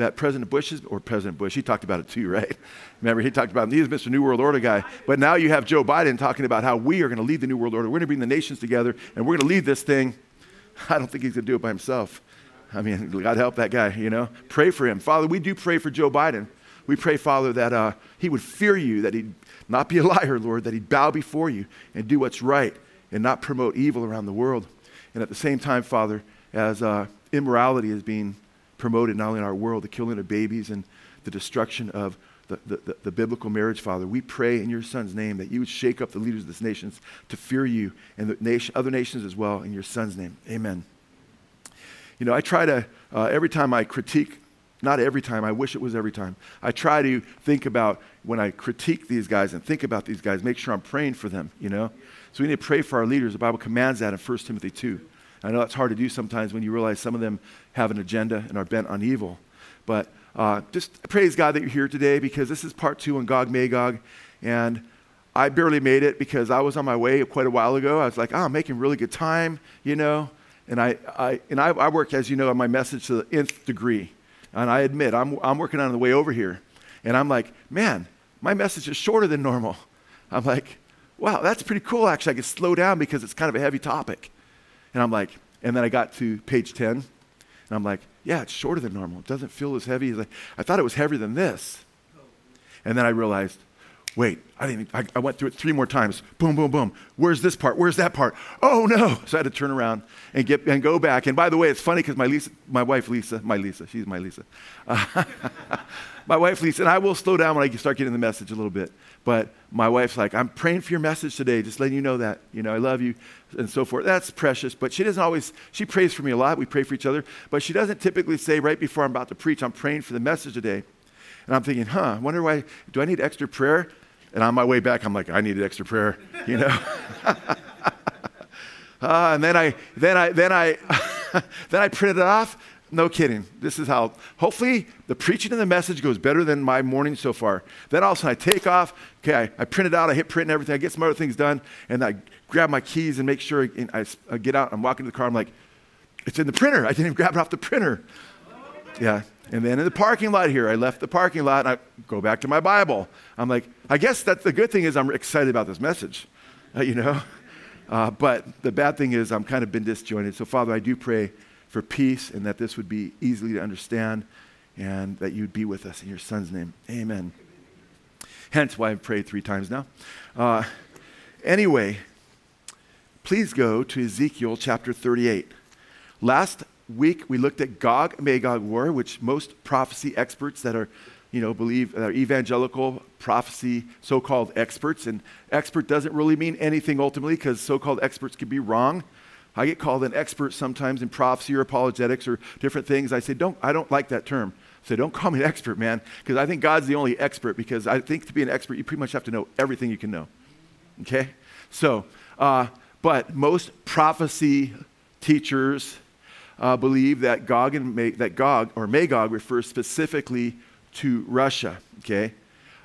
that President Bush is, or President Bush, he talked about it too, right? Remember, he talked about, he was Mr. New World Order guy. But now you have Joe Biden talking about how we are going to lead the New World Order. We're going to bring the nations together and we're going to lead this thing. I don't think he's going to do it by himself. I mean, God help that guy, you know? Pray for him. Father, we do pray for Joe Biden. We pray, Father, that uh, he would fear you, that he'd not be a liar, Lord, that he'd bow before you and do what's right and not promote evil around the world. And at the same time, Father, as uh, immorality is being promoted not only in our world, the killing of babies and the destruction of the, the, the, biblical marriage, Father, we pray in your Son's name that you would shake up the leaders of this nation to fear you and the nation, other nations as well in your Son's name. Amen. You know, I try to, uh, every time I critique, not every time, I wish it was every time, I try to think about when I critique these guys and think about these guys, make sure I'm praying for them, you know? So we need to pray for our leaders. The Bible commands that in 1 Timothy 2. I know that's hard to do sometimes when you realize some of them have an agenda and are bent on evil. But uh, just praise God that you're here today because this is part two on Gog Magog. And I barely made it because I was on my way quite a while ago. I was like, oh, I'm making really good time, you know. And I, I, and I, I work, as you know, on my message to the nth degree. And I admit, I'm, I'm working on the way over here. And I'm like, man, my message is shorter than normal. I'm like, wow, that's pretty cool. Actually, I can slow down because it's kind of a heavy topic. And I'm like, and then I got to page 10, and I'm like, yeah, it's shorter than normal. It doesn't feel as heavy as I, I thought it was heavier than this. And then I realized, wait, I didn't I, I, went through it three more times. Boom, boom, boom. Where's this part? Where's that part? Oh no. So I had to turn around and get and go back. And by the way, it's funny because my Lisa, my wife Lisa, my Lisa, she's my Lisa. Uh, my wife Lisa, and I will slow down when I start getting the message a little bit. But my wife's like, I'm praying for your message today, just letting you know that. You know, I love you and so forth. That's precious. But she doesn't always, she prays for me a lot. We pray for each other. But she doesn't typically say right before I'm about to preach, I'm praying for the message today. And I'm thinking, huh, I wonder why, do I need extra prayer? And on my way back, I'm like, I needed extra prayer, you know? uh, and then I, then I, then I, then I printed it off no kidding. This is how, hopefully, the preaching and the message goes better than my morning so far. Then all of a sudden I take off. Okay, I, I print it out. I hit print and everything. I get some other things done. And I grab my keys and make sure I, I get out. I'm walking to the car. I'm like, it's in the printer. I didn't even grab it off the printer. Yeah. And then in the parking lot here, I left the parking lot and I go back to my Bible. I'm like, I guess that's the good thing is I'm excited about this message, uh, you know? Uh, but the bad thing is I'm kind of been disjointed. So, Father, I do pray for peace and that this would be easily to understand and that you'd be with us in your son's name. Amen. Hence why I've prayed three times now. Uh, anyway, please go to Ezekiel chapter 38. Last week we looked at Gog Magog war, which most prophecy experts that are, you know, believe are evangelical prophecy so-called experts, and expert doesn't really mean anything ultimately because so-called experts could be wrong. I get called an expert sometimes in prophecy or apologetics or different things. I say, don't, I don't like that term. I say, don't call me an expert, man, because I think God's the only expert because I think to be an expert, you pretty much have to know everything you can know. Okay? So, uh, but most prophecy teachers uh, believe that Gog, and that Gog or Magog refers specifically to Russia. Okay?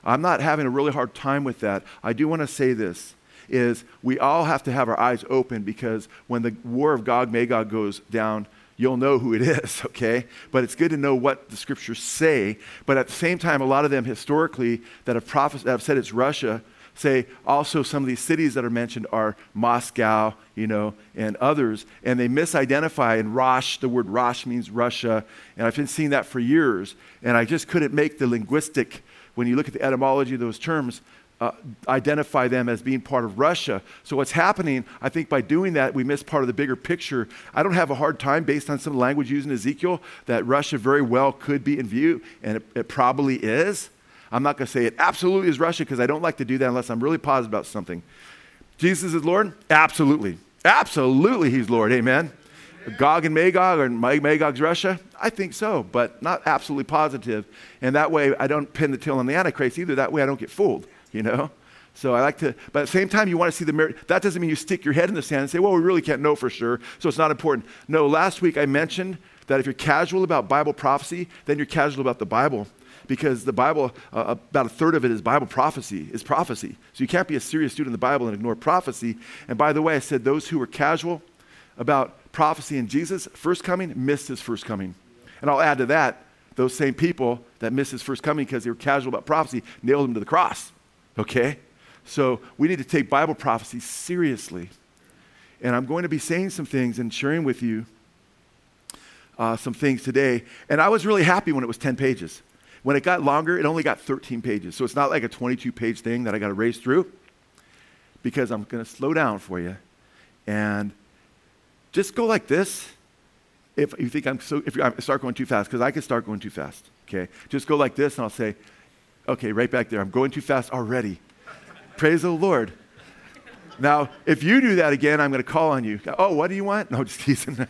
I'm not having a really hard time with that. I do want to say this is we all have to have our eyes open because when the war of Gog Magog goes down, you'll know who it is, okay? But it's good to know what the scriptures say. But at the same time, a lot of them historically that have, prophes- that have said it's Russia say also some of these cities that are mentioned are Moscow, you know, and others. And they misidentify, and Rosh, the word Rosh means Russia. And I've been seeing that for years. And I just couldn't make the linguistic, when you look at the etymology of those terms, uh, identify them as being part of Russia. So, what's happening, I think by doing that, we miss part of the bigger picture. I don't have a hard time, based on some language used in Ezekiel, that Russia very well could be in view, and it, it probably is. I'm not going to say it absolutely is Russia because I don't like to do that unless I'm really positive about something. Jesus is Lord? Absolutely. Absolutely, He's Lord. Amen. Gog and Magog or Magog's Russia? I think so, but not absolutely positive. And that way I don't pin the tail on the Antichrist either. That way I don't get fooled you know? So I like to, but at the same time, you want to see the merit. That doesn't mean you stick your head in the sand and say, well, we really can't know for sure, so it's not important. No, last week I mentioned that if you're casual about Bible prophecy, then you're casual about the Bible. Because the Bible, uh, about a third of it is Bible prophecy, is prophecy. So you can't be a serious student of the Bible and ignore prophecy. And by the way, I said those who were casual about prophecy and Jesus' first coming missed his first coming. And I'll add to that, those same people that missed his first coming because they were casual about prophecy nailed him to the cross. Okay? So we need to take Bible prophecy seriously. And I'm going to be saying some things and sharing with you uh, some things today. And I was really happy when it was 10 pages. When it got longer, it only got 13 pages. So it's not like a 22 page thing that I got to race through because I'm going to slow down for you and just go like this. If you think I'm so, if I start going too fast, because I could start going too fast. Okay, just go like this, and I'll say, okay, right back there. I'm going too fast already. Praise the Lord. Now, if you do that again, I'm going to call on you. Oh, what do you want? No, just teasing.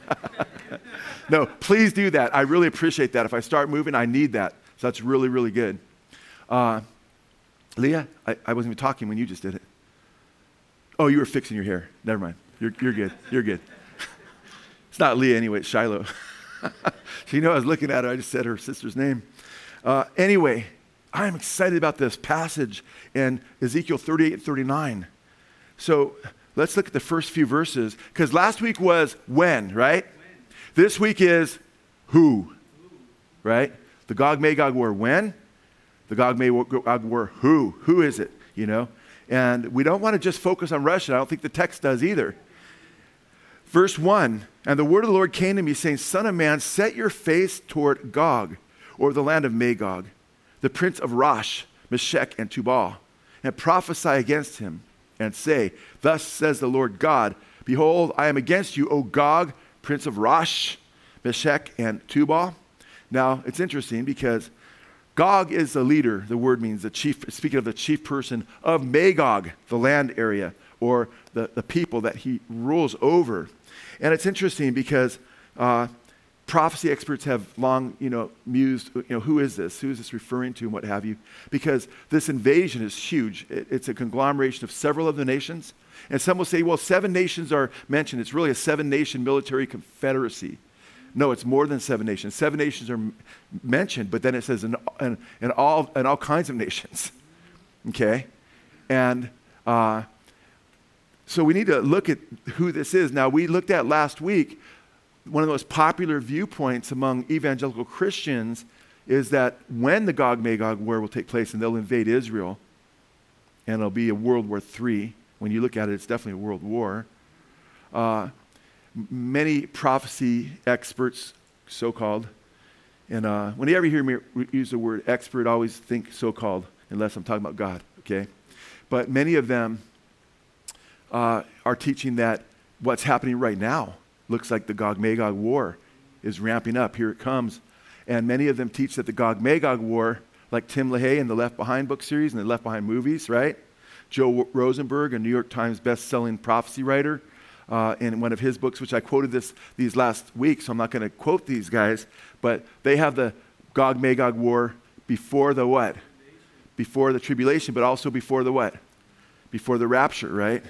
no, please do that. I really appreciate that. If I start moving, I need that. So that's really, really good. Uh, Leah, I, I wasn't even talking when you just did it. Oh, you were fixing your hair. Never mind. You're, you're good. You're good. it's not Leah anyway, it's Shiloh. she knew I was looking at her. I just said her sister's name. Uh, anyway, I'm excited about this passage in Ezekiel 38 and 39. So let's look at the first few verses because last week was when, right? When. This week is who, who, right? The Gog Magog war when? The Gog Magog war who? Who is it? You know? And we don't want to just focus on Russia. I don't think the text does either. Verse 1 And the word of the Lord came to me, saying, Son of man, set your face toward Gog, or the land of Magog, the prince of Rosh, Meshech, and Tubal, and prophesy against him, and say, Thus says the Lord God, Behold, I am against you, O Gog, prince of Rosh, Meshech, and Tubal. Now, it's interesting because Gog is the leader, the word means the chief, speaking of the chief person of Magog, the land area, or the, the people that he rules over. And it's interesting because uh, prophecy experts have long, you know, mused, you know, who is this? Who is this referring to and what have you? Because this invasion is huge. It, it's a conglomeration of several of the nations. And some will say, well, seven nations are mentioned. It's really a seven nation military confederacy. No, it's more than seven nations. Seven nations are m- mentioned, but then it says in, in, in, all, in all kinds of nations. Okay? And uh, so we need to look at who this is. Now, we looked at last week, one of the most popular viewpoints among evangelical Christians is that when the Gog Magog war will take place and they'll invade Israel, and it'll be a World War III. When you look at it, it's definitely a world war. Uh, many prophecy experts, so called, and uh, whenever you hear me use the word expert, always think so called, unless I'm talking about God, okay? But many of them uh, are teaching that what's happening right now looks like the Gog Magog war is ramping up. Here it comes. And many of them teach that the Gog Magog war, like Tim LaHaye in the Left Behind book series and the Left Behind movies, right? Joel Rosenberg, a New York Times best-selling prophecy writer, uh, in one of his books, which I quoted this these last week, so I'm not going to quote these guys, but they have the Gog Magog war before the what? Before the tribulation, but also before the what? Before the rapture, right?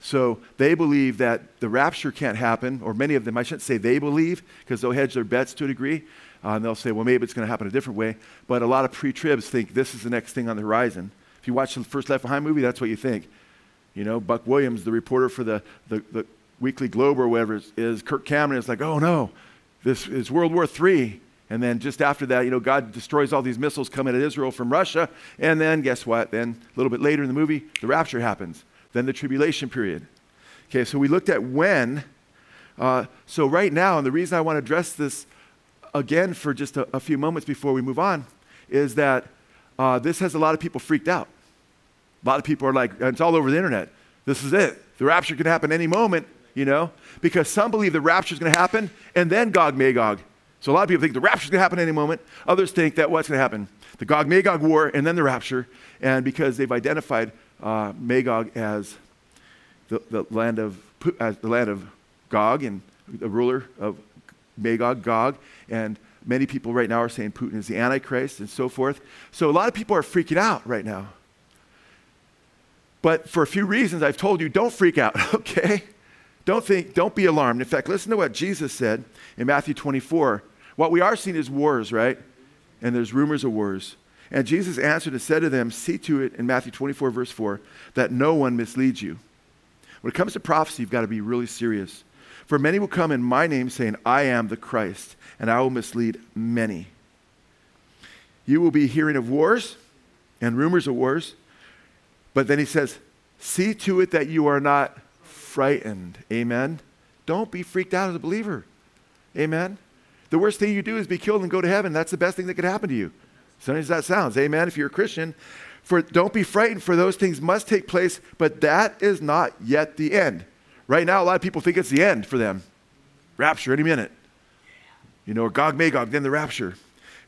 So they believe that the rapture can't happen, or many of them, I shouldn't say they believe, because they'll hedge their bets to a degree. Uh, and they'll say, well, maybe it's going to happen a different way. But a lot of pre tribs think this is the next thing on the horizon. If you watch the first Left Behind movie, that's what you think. You know, Buck Williams, the reporter for the, the, the Weekly Globe or whatever is, is Kirk Cameron is like, oh no, this is World War III. And then just after that, you know, God destroys all these missiles coming at Israel from Russia. And then guess what? Then a little bit later in the movie, the rapture happens. Then the tribulation period. Okay, so we looked at when. Uh, so right now, and the reason I want to address this again for just a, a few moments before we move on is that uh, this has a lot of people freaked out. A lot of people are like, it's all over the internet. This is it. The rapture can happen any moment, you know, because some believe the rapture is going to happen and then Gog Magog. So a lot of people think the rapture is going to happen any moment. Others think that what's going to happen? The Gog Magog war and then the rapture. And because they've identified uh, Magog as the, the, land of, as the land of Gog and the ruler of Magog, Gog, and many people right now are saying Putin is the Antichrist and so forth. So a lot of people are freaking out right now. But for a few reasons, I've told you don't freak out, okay? Don't think, don't be alarmed. In fact, listen to what Jesus said in Matthew 24. What we are seeing is wars, right? And there's rumors of wars. And Jesus answered and said to them, See to it in Matthew 24, verse 4, that no one misleads you. When it comes to prophecy, you've got to be really serious. For many will come in my name saying, I am the Christ, and I will mislead many. you will be hearing of wars and rumors of wars. But then he says, see to it that you are not frightened. Amen. Don't be freaked out as a believer. Amen. The worst thing you do is be killed and go to heaven. That's the best thing that could happen to you. Sometimes that sounds. Amen. If you're a Christian, for don't be frightened, for those things must take place, but that is not yet the end. Right now, a lot of people think it's the end for them. Rapture any minute. You know, Gog Magog, then the rapture.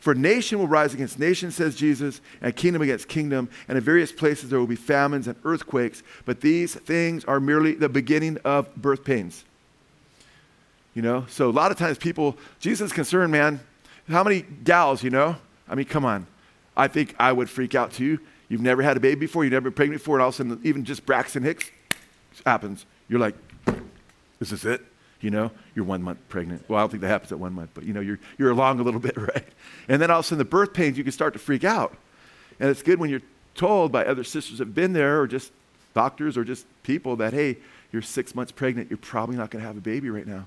For nation will rise against nation, says Jesus, and kingdom against kingdom, and in various places there will be famines and earthquakes, but these things are merely the beginning of birth pains. You know, so a lot of times people, Jesus is concerned, man. How many gals, you know? I mean, come on. I think I would freak out too. You've never had a baby before, you've never been pregnant before, and all of a sudden, even just Braxton Hicks happens. You're like, is this it? You know, you're one month pregnant. Well, I don't think that happens at one month, but you know, you're, you're along a little bit, right? And then all of a sudden, the birth pains, you can start to freak out. And it's good when you're told by other sisters that have been there, or just doctors, or just people that, hey, you're six months pregnant, you're probably not going to have a baby right now.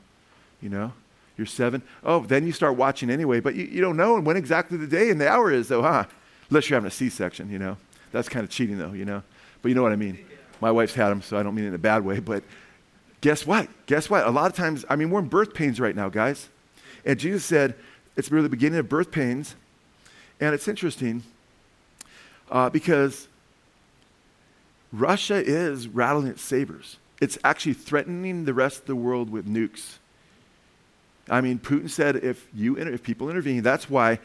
You know, you're seven. Oh, then you start watching anyway, but you, you don't know when exactly the day and the hour is, though, huh? Unless you're having a C section, you know. That's kind of cheating, though, you know. But you know what I mean. My wife's had them, so I don't mean it in a bad way, but guess what? Guess what? A lot of times, I mean, we're in birth pains right now, guys. And Jesus said, it's really the beginning of birth pains. And it's interesting uh, because Russia is rattling its sabers. It's actually threatening the rest of the world with nukes. I mean, Putin said if, you, if people intervene, that's why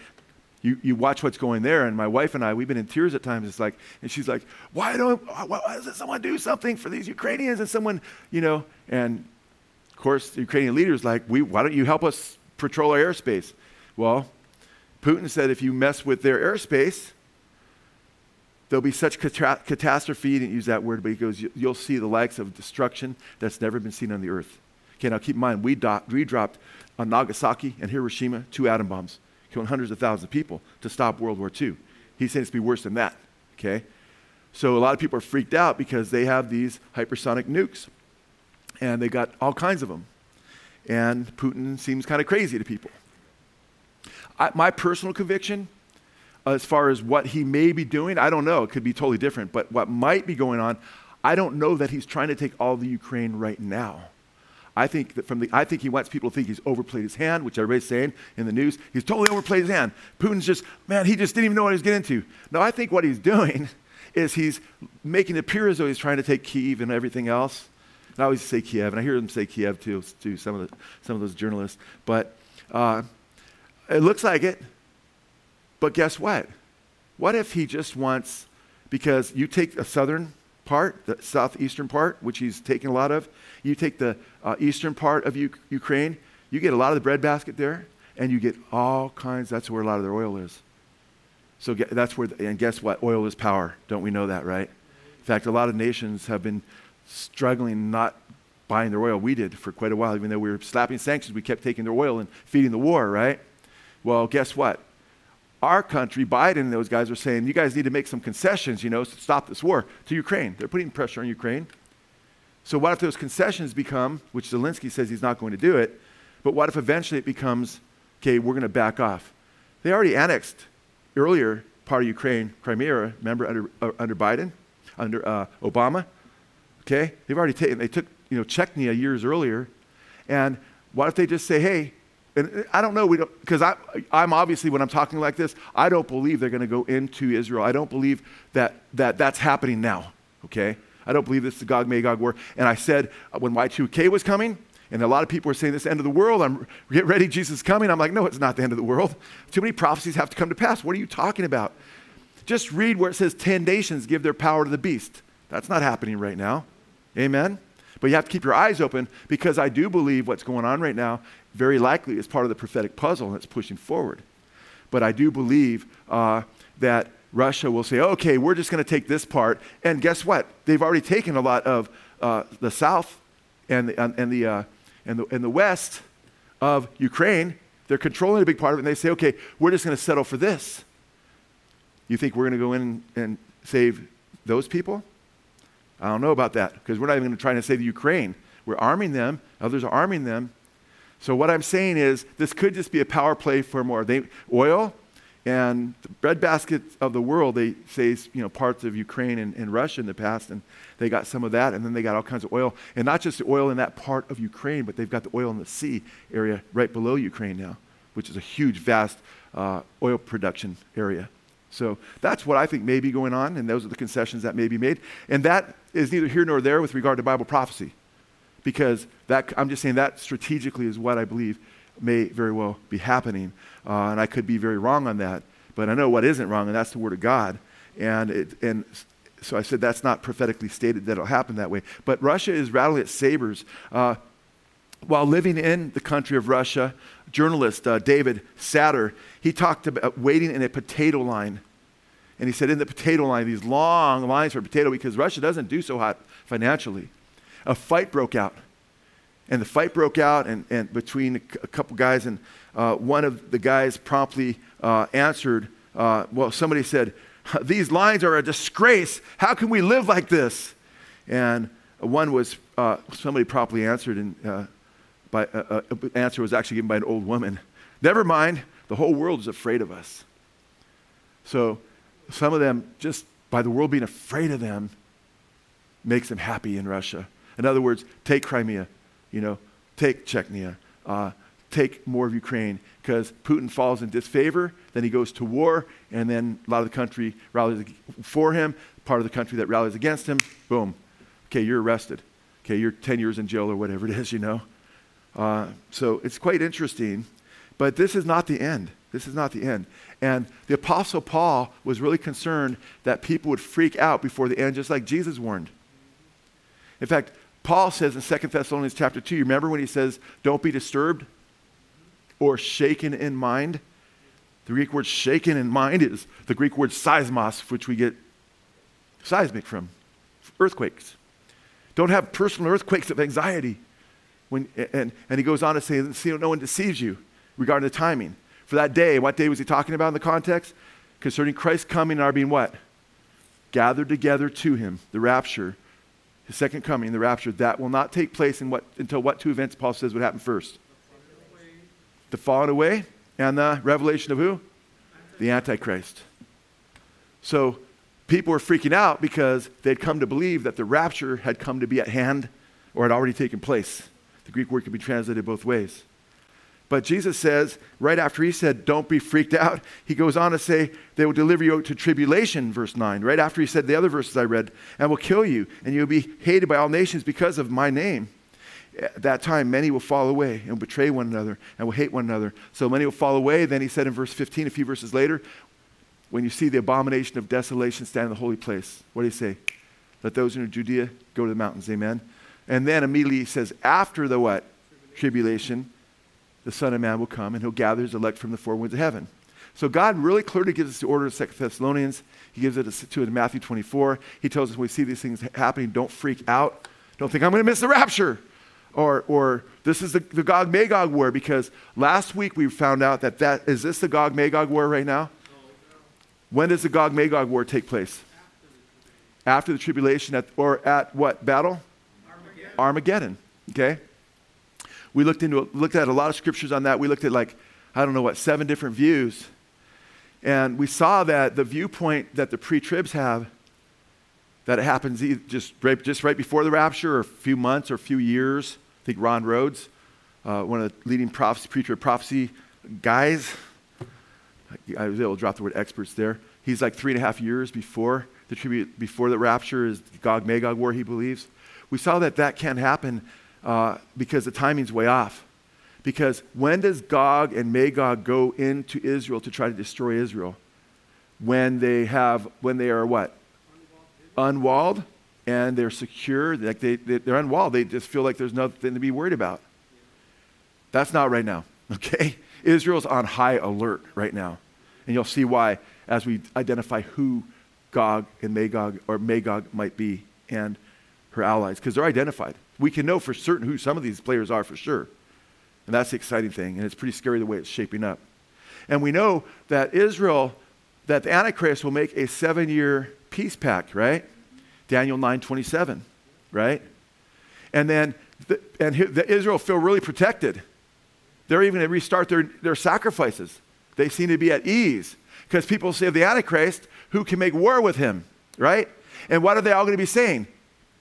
you, you watch what's going there. And my wife and I, we've been in tears at times. It's like, and she's like, why don't, why, doesn't someone do something for these Ukrainians? And someone, you know, and of course, the Ukrainian leaders like, we, why don't you help us patrol our airspace? Well, Putin said if you mess with their airspace, there'll be such cata- catastrophe, he didn't use that word, but he goes, you'll see the likes of destruction that's never been seen on the earth. Okay, now keep in mind, we, do- we dropped on Nagasaki and Hiroshima two atom bombs killing hundreds of thousands of people to stop World War II. He's saying it's be worse than that, okay? So a lot of people are freaked out because they have these hypersonic nukes, and they got all kinds of them. And Putin seems kind of crazy to people. I, my personal conviction, as far as what he may be doing, I don't know. It could be totally different. But what might be going on, I don't know that he's trying to take all the Ukraine right now. I think that from the, I think he wants people to think he's overplayed his hand, which everybody's saying in the news. He's totally overplayed his hand. Putin's just, man, he just didn't even know what he was getting into. No, I think what he's doing is he's making it appear as though he's trying to take Kiev and everything else. And I always say Kiev, and I hear them say Kiev too, to some of, the, some of those journalists. But uh, it looks like it. But guess what? What if he just wants, because you take a southern part, the southeastern part, which he's taking a lot of, you take the uh, eastern part of U- Ukraine, you get a lot of the breadbasket there, and you get all kinds, that's where a lot of their oil is. So get, that's where, the, and guess what? Oil is power. Don't we know that, right? In fact, a lot of nations have been struggling not buying their oil. We did for quite a while, even though we were slapping sanctions, we kept taking their oil and feeding the war, right? Well, guess what? Our country, Biden and those guys are saying, you guys need to make some concessions, you know, to stop this war to Ukraine. They're putting pressure on Ukraine. So what if those concessions become, which Zelensky says he's not going to do it, but what if eventually it becomes, okay, we're going to back off? They already annexed earlier part of Ukraine, Crimea, remember, under, uh, under Biden, under uh, Obama? Okay? They've already taken, they took, you know, Chechnya years earlier. And what if they just say, hey, and I don't know, we don't, because I'm obviously, when I'm talking like this, I don't believe they're going to go into Israel. I don't believe that, that that's happening now, okay? I don't believe this is the Gog Magog war. And I said uh, when Y2K was coming, and a lot of people were saying this end of the world, I'm get ready, Jesus is coming. I'm like, no, it's not the end of the world. Too many prophecies have to come to pass. What are you talking about? Just read where it says 10 nations give their power to the beast. That's not happening right now. Amen? But you have to keep your eyes open because I do believe what's going on right now very likely is part of the prophetic puzzle that's pushing forward. But I do believe uh, that Russia will say, okay, we're just going to take this part. And guess what? They've already taken a lot of uh, the south and the, and, the, uh, and, the, and the west of Ukraine. They're controlling a big part of it. And they say, okay, we're just going to settle for this. You think we're going to go in and save those people? I don't know about that because we're not even going to try to save the Ukraine. We're arming them, others are arming them. So, what I'm saying is, this could just be a power play for more they, oil And the breadbasket of the world, they say, you know, parts of Ukraine and, and, Russia in the past, and they got some of that, and then they got all kinds of oil. And not just the oil in that part of Ukraine, but they've got the oil in the sea area right below Ukraine now, which is a huge, vast uh, oil production area. So that's what I think may be going on, and those are the concessions that may be made. And that is neither here nor there with regard to Bible prophecy, because that, I'm just saying that strategically is what I believe may very well be happening. Uh, and I could be very wrong on that, but I know what isn't wrong, and that's the Word of God. And, it, and so I said that's not prophetically stated that it'll happen that way. But Russia is rattling its sabers. Uh, while living in the country of Russia, journalist uh, David Satter, he talked about waiting in a potato line. And he said, in the potato line, these long lines for potato, because Russia doesn't do so hot financially. A fight broke out. And the fight broke out and, and between a, couple guys, and uh, one of the guys promptly uh, answered, uh, well, somebody said, These lines are a disgrace. How can we live like this? And one was, uh, somebody promptly answered, and uh, by, uh, answer was actually given by an old woman. Never mind, the whole world is afraid of us. So some of them, just by the world being afraid of them, makes them happy in Russia. In other words, take Crimea, you know, take Chechnya, uh, take more of Ukraine, because Putin falls in disfavor, then he goes to war, and then a lot of the country rallies for him, part of the country that rallies against him, boom. Okay, you're arrested. Okay, you're 10 years in jail or whatever it is, you know. Uh, so it's quite interesting. But this is not the end. This is not the end. And the Apostle Paul was really concerned that people would freak out before the end, just like Jesus warned. In fact, Paul says in 2 Thessalonians chapter 2, you remember when he says, Don't be disturbed or shaken in mind? The Greek word shaken in mind is the Greek word seismos, which we get seismic from earthquakes. Don't have personal earthquakes of anxiety. When, and, and he goes on to say, no one deceives you regarding the timing. For that day, what day was he talking about in the context? Concerning Christ coming and our being what? Gathered together to him, the rapture, his second coming, the rapture. That will not take place what, until what two events Paul says would happen first? The falling away and the revelation of who? The Antichrist. So people were freaking out because they'd come to believe that the rapture had come to be at hand or had already taken place. The Greek word can be translated both ways. But Jesus says, right after he said, Don't be freaked out, he goes on to say, They will deliver you to tribulation, verse 9. Right after he said the other verses I read, and will kill you, and you'll be hated by all nations because of my name. At that time, many will fall away and betray one another and will hate one another. So many will fall away. Then he said in verse 15, a few verses later, When you see the abomination of desolation stand in the holy place, what do you say? Let those in Judea go to the mountains. Amen. And then immediately he says, after the what? Tribulation, the Son of Man will come and he'll gather his elect from the four winds of heaven. So God really clearly gives us the order of Second Thessalonians. He gives it to us in Matthew 24. He tells us when we see these things happening, don't freak out. Don't think I'm going to miss the rapture. Or, or this is the, the Gog Magog war because last week we found out that that is this the Gog Magog war right now? When does the Gog Magog war take place? After the tribulation, at, or at what battle? Armageddon. Okay? We looked into looked at a lot of scriptures on that. We looked at like, I don't know what, seven different views. And we saw that the viewpoint that the pre-tribs have, that it happens just right, just right before the rapture, or a few months or a few years. I think Ron Rhodes, uh, one of the leading prophecy, pre-trib prophecy guys, I was able to drop the word experts there. He's like three and a half years before the tribute, before the rapture is Gog Magog war, he believes. We saw that that can't happen uh, because the timing's way off. Because when does Gog and Magog go into Israel to try to destroy Israel? When they have, when they are what? Unwalled, and they're secure. Like they, they, they're unwalled. They just feel like there's nothing to be worried about. That's not right now, okay? Israel's on high alert right now. And you'll see why as we identify who Gog and Magog or Magog might be and her allies, because they're identified. We can know for certain who some of these players are for sure. And that's the exciting thing. And it's pretty scary the way it's shaping up. And we know that Israel, that the Antichrist will make a seven year peace pact, right? Daniel 9 27, right? And then, the, and the Israel feel really protected. They're even going to restart their, their sacrifices. They seem to be at ease. Because people say of the Antichrist, who can make war with him, right? And what are they all going to be saying?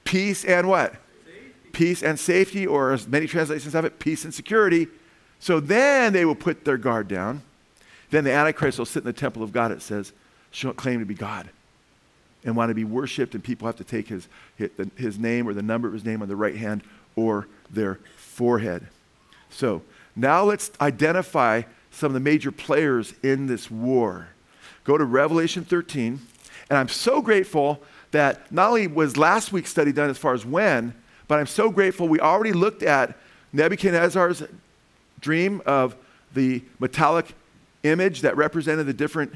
Peace and what? Peace and safety, or as many translations have it, peace and security. So then they will put their guard down. Then the Antichrist will sit in the temple of God, it says, shall claim to be God and want to be worshiped, and people have to take his, his name or the number of his name on the right hand or their forehead. So now let's identify some of the major players in this war. Go to Revelation 13, and I'm so grateful that not only was last week's study done as far as when, but I'm so grateful we already looked at Nebuchadnezzar's dream of the metallic image that represented the different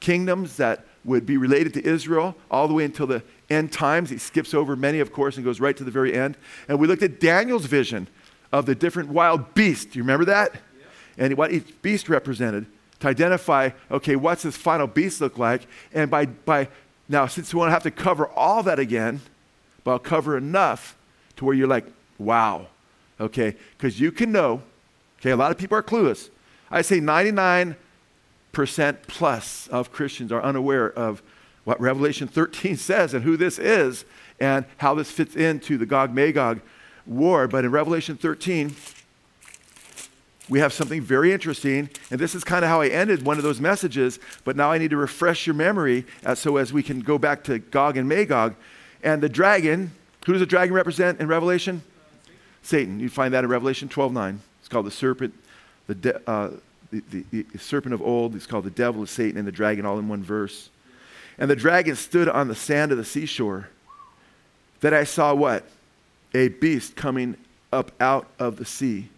kingdoms that would be related to Israel all the way until the end times. He skips over many, of course, and goes right to the very end. And we looked at Daniel's vision of the different wild beasts. Do you remember that? Yeah. And what each beast represented to identify, okay, what's this final beast look like? And by, by now, since we won't have to cover all that again, but I'll cover enough to where you're like, wow, okay? Because you can know, okay, a lot of people are clueless. I say 99 percent plus of Christians are unaware of what Revelation 13 says and who this is and how this fits into the Gog Magog war. But in Revelation 13, we have something very interesting. And this is kind of how I ended one of those messages. But now I need to refresh your memory as, so as we can go back to Gog and Magog. And the dragon, who does the dragon represent in Revelation? Satan. You find that in Revelation 12 9. It's called the serpent. The de- uh, the, the, the serpent of old, It's called the devil, Satan, and the dragon all in one verse. And the dragon stood on the sand of the seashore. Then I saw what? A beast coming up out of the sea,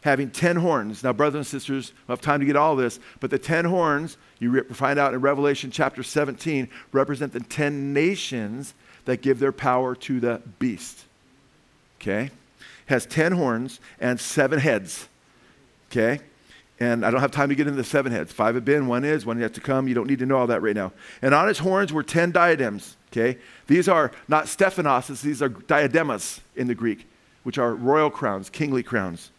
having ten horns. Now, brothers and sisters, we have time to get all this, but the ten horns, you re- find out in Revelation chapter 17, represent the ten nations that give their power to the beast. Okay? Has ten horns and seven heads. Okay? And I don't have time to get into the seven heads. Five have been, one is, one yet to come. You don't need to know all that right now. And on its horns were ten diadems. Okay? These are not stephanos; these are diademas in the Greek, which are royal crowns, kingly crowns.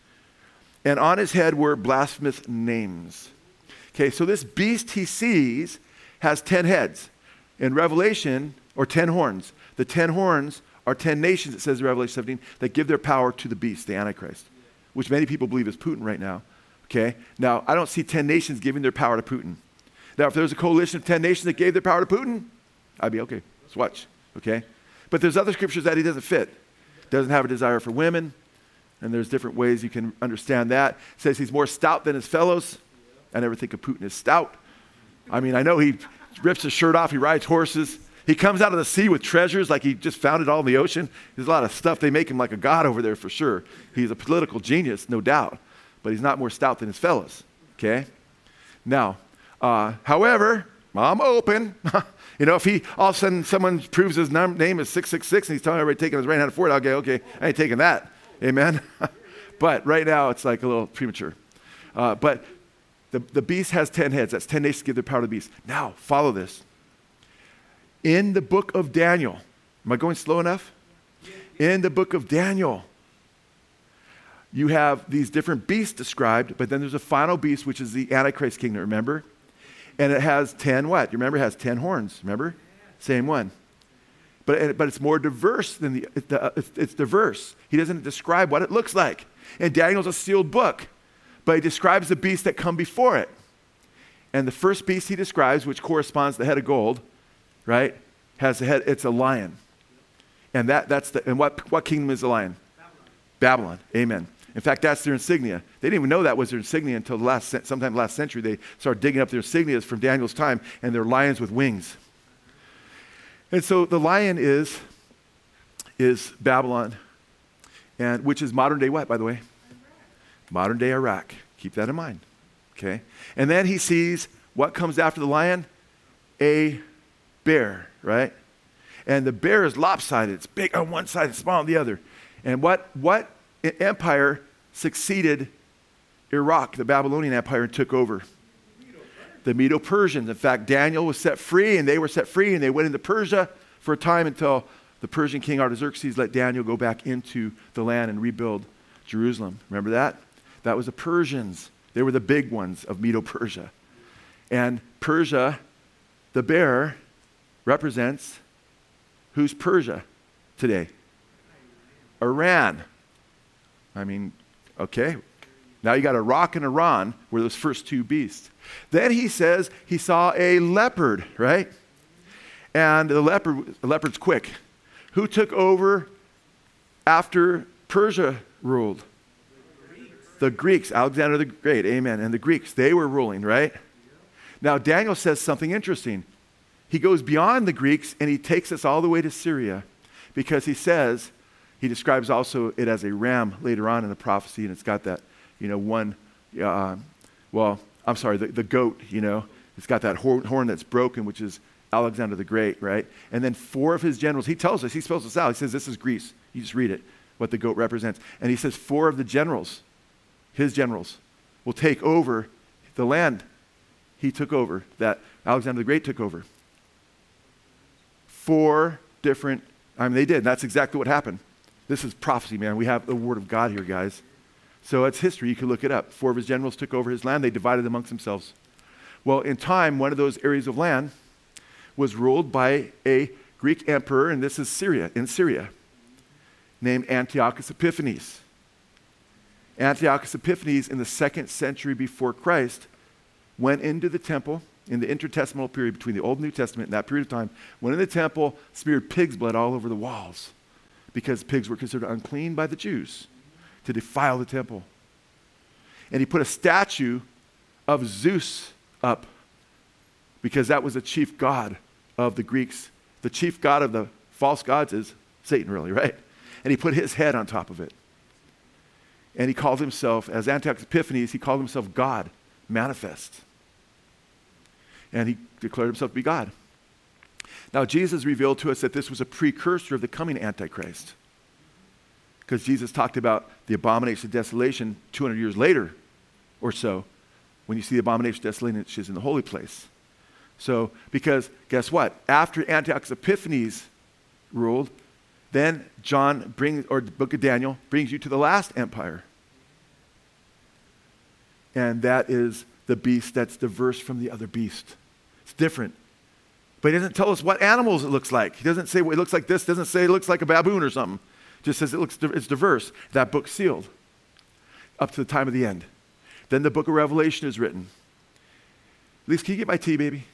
And on his head were blasphemous names. Okay, so this beast he sees has ten heads. In Revelation, or ten horns. The ten horns are ten nations, it says in Revelation 17, that give their power to the beast, the Antichrist, which many people believe is Putin right now. Okay? Now, I don't see 10 nations giving their power to Putin. Now, if there's a coalition of 10 nations that gave their power to Putin, I'd be okay. Let's watch. Okay? But there's other scriptures that he doesn't fit. Doesn't have a desire for women, and there's different ways you can understand that. Says he's more stout than his fellows. I never think of Putin as stout. I mean, I know he rips his shirt off, he rides horses. He comes out of the sea with treasures like he just found it all in the ocean. There's a lot of stuff. They make him like a god over there for sure. He's a political genius, no doubt but he's not more stout than his fellows. Okay? Now, uh, however, I'm open. you know, if he all of a sudden someone proves his num- name is 666 and he's telling everybody taking his right hand forward, I'll go, okay, I ain't taking that. Amen. but right now it's like a little premature. Uh, but the, the beast has 10 heads. That's 10 nations give their power to the beast. Now, follow this. In the book of Daniel, am I going slow enough? In the book of Daniel, you have these different beasts described, but then there's a final beast, which is the Antichrist kingdom, remember? And it has 10 what? You remember? It has 10 horns, remember? Same one. But, but it's more diverse than the, it's, it's diverse. He doesn't describe what it looks like. And Daniel's a sealed book, but he describes the beasts that come before it. And the first beast he describes, which corresponds to the head of gold, right, has a head, it's a lion. And that, that's the, and what, what kingdom is the lion? Babylon. Babylon. Amen. In fact, that's their insignia. They didn't even know that was their insignia until the last, sometime last century. They started digging up their insignias from Daniel's time, and they're lions with wings. And so the lion is, is Babylon, and which is modern day what, by the way? Modern day Iraq. Keep that in mind. Okay? And then he sees what comes after the lion? A bear, right? And the bear is lopsided. It's big on one side and small on the other. And what, what empire succeeded Iraq, the Babylonian Empire, and took over. The Medo Persians. In fact, Daniel was set free, and they were set free, and they went into Persia for a time until the Persian king Artaxerxes let Daniel go back into the land and rebuild Jerusalem. Remember that? That was the Persians. They were the big ones of Medo Persia. And Persia, the bear, represents who's Persia today? Iran. I mean, okay. Now you got Iraq and Iran were those first two beasts. Then he says he saw a leopard, right? And the leopard, the leopard's quick. Who took over after Persia ruled? The Greeks, Alexander the Great, amen. And the Greeks, they were ruling, right? Now, Daniel says something interesting. He goes beyond the Greeks and he takes us all the way to Syria because he says, he describes also it as a ram later on in the prophecy, and it's got that, you know, one, uh, well, I'm sorry, the, the goat, you know, it's got that horn, horn that's broken, which is Alexander the Great, right? And then four of his generals, he tells us, he spells this out. He says, This is Greece. You just read it, what the goat represents. And he says, Four of the generals, his generals, will take over the land he took over, that Alexander the Great took over. Four different, I mean, they did. That's exactly what happened. This is prophecy, man. We have the Word of God here, guys. So it's history. You can look it up. Four of his generals took over his land, they divided amongst themselves. Well, in time, one of those areas of land was ruled by a Greek emperor, and this is Syria, in Syria, named Antiochus Epiphanes. Antiochus Epiphanes, in the second century before Christ, went into the temple in the intertestamental period between the Old and New Testament, in that period of time, went in the temple, smeared pig's blood all over the walls because pigs were considered unclean by the Jews to defile the temple. And he put a statue of Zeus up because that was the chief god of the Greeks. The chief god of the false gods is Satan, really, right? And he put his head on top of it. And he called himself, as Antiochus Epiphanes, he called himself God manifest. And he declared himself to be God. Now, Jesus revealed to us that this was a precursor of the coming Antichrist. Because Jesus talked about the abomination of desolation 200 years later or so, when you see the abomination of desolation, is in the holy place. So, because guess what? After Antiochus Epiphanes ruled, then John brings, or the book of Daniel brings you to the last empire. And that is the beast that's diverse from the other beast. It's different. But he doesn't tell us what animals it looks like. He doesn't say well, it looks like this, doesn't say it looks like a baboon or something. Just says it looks it's diverse. That book's sealed up to the time of the end. Then the book of Revelation is written. Lisa, can you get my tea, baby?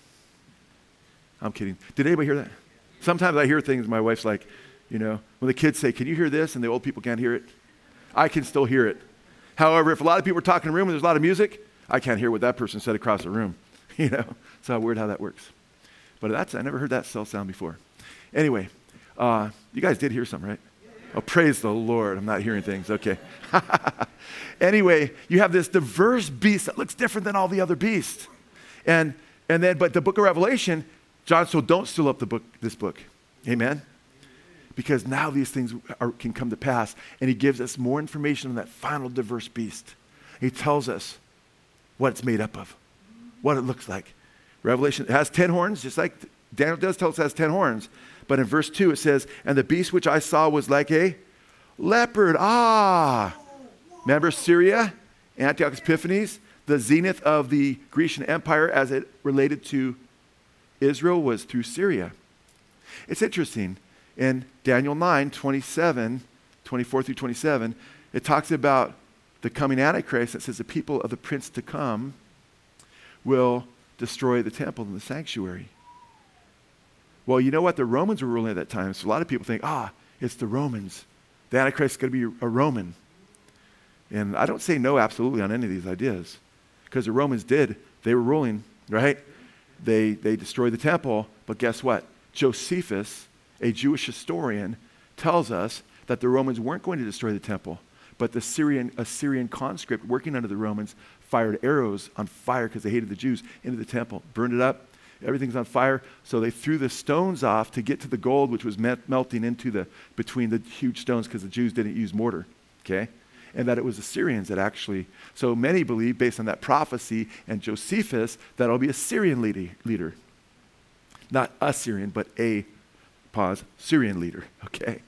I'm kidding. Did anybody hear that? Sometimes I hear things, my wife's like, you know, when the kids say, Can you hear this? and the old people can't hear it. I can still hear it. However, if a lot of people are talking in a room and there's a lot of music, I can't hear what that person said across the room. You know, it's how weird how that works. But that's, I never heard that cell sound before. Anyway, uh, you guys did hear something, right? Oh, praise the Lord. I'm not hearing things. Okay. anyway, you have this diverse beast that looks different than all the other beasts. And, and then, but the book of Revelation John, so don't seal up the book, this book. Amen? Because now these things are, can come to pass, and he gives us more information on that final diverse beast. He tells us what it's made up of, what it looks like. Revelation has 10 horns, just like Daniel does tell us it has 10 horns. But in verse 2, it says, And the beast which I saw was like a leopard. Ah! Remember Syria, Antiochus Epiphanes, the zenith of the Grecian Empire as it related to Israel was through Syria. It's interesting. In Daniel 9, 27, 24 through 27, it talks about the coming Antichrist that says the people of the prince to come will destroy the temple and the sanctuary. Well, you know what? The Romans were ruling at that time. So a lot of people think, ah, it's the Romans. The Antichrist is going to be a Roman. And I don't say no absolutely on any of these ideas because the Romans did. They were ruling, right? they, they destroyed the temple. But guess what? Josephus, a Jewish historian, tells us that the Romans weren't going to destroy the temple, but the Syrian, Assyrian conscript working under the Romans fired arrows on fire because they hated the Jews into the temple, burned it up. Everything's on fire. So they threw the stones off to get to the gold, which was melting into the between the huge stones because the Jews didn't use mortar. Okay, and that it was Assyrians that actually. So many believe, based on that prophecy and Josephus, that it'll be a Syrian leader. Not a Syrian, but a, pause, Syrian leader, okay?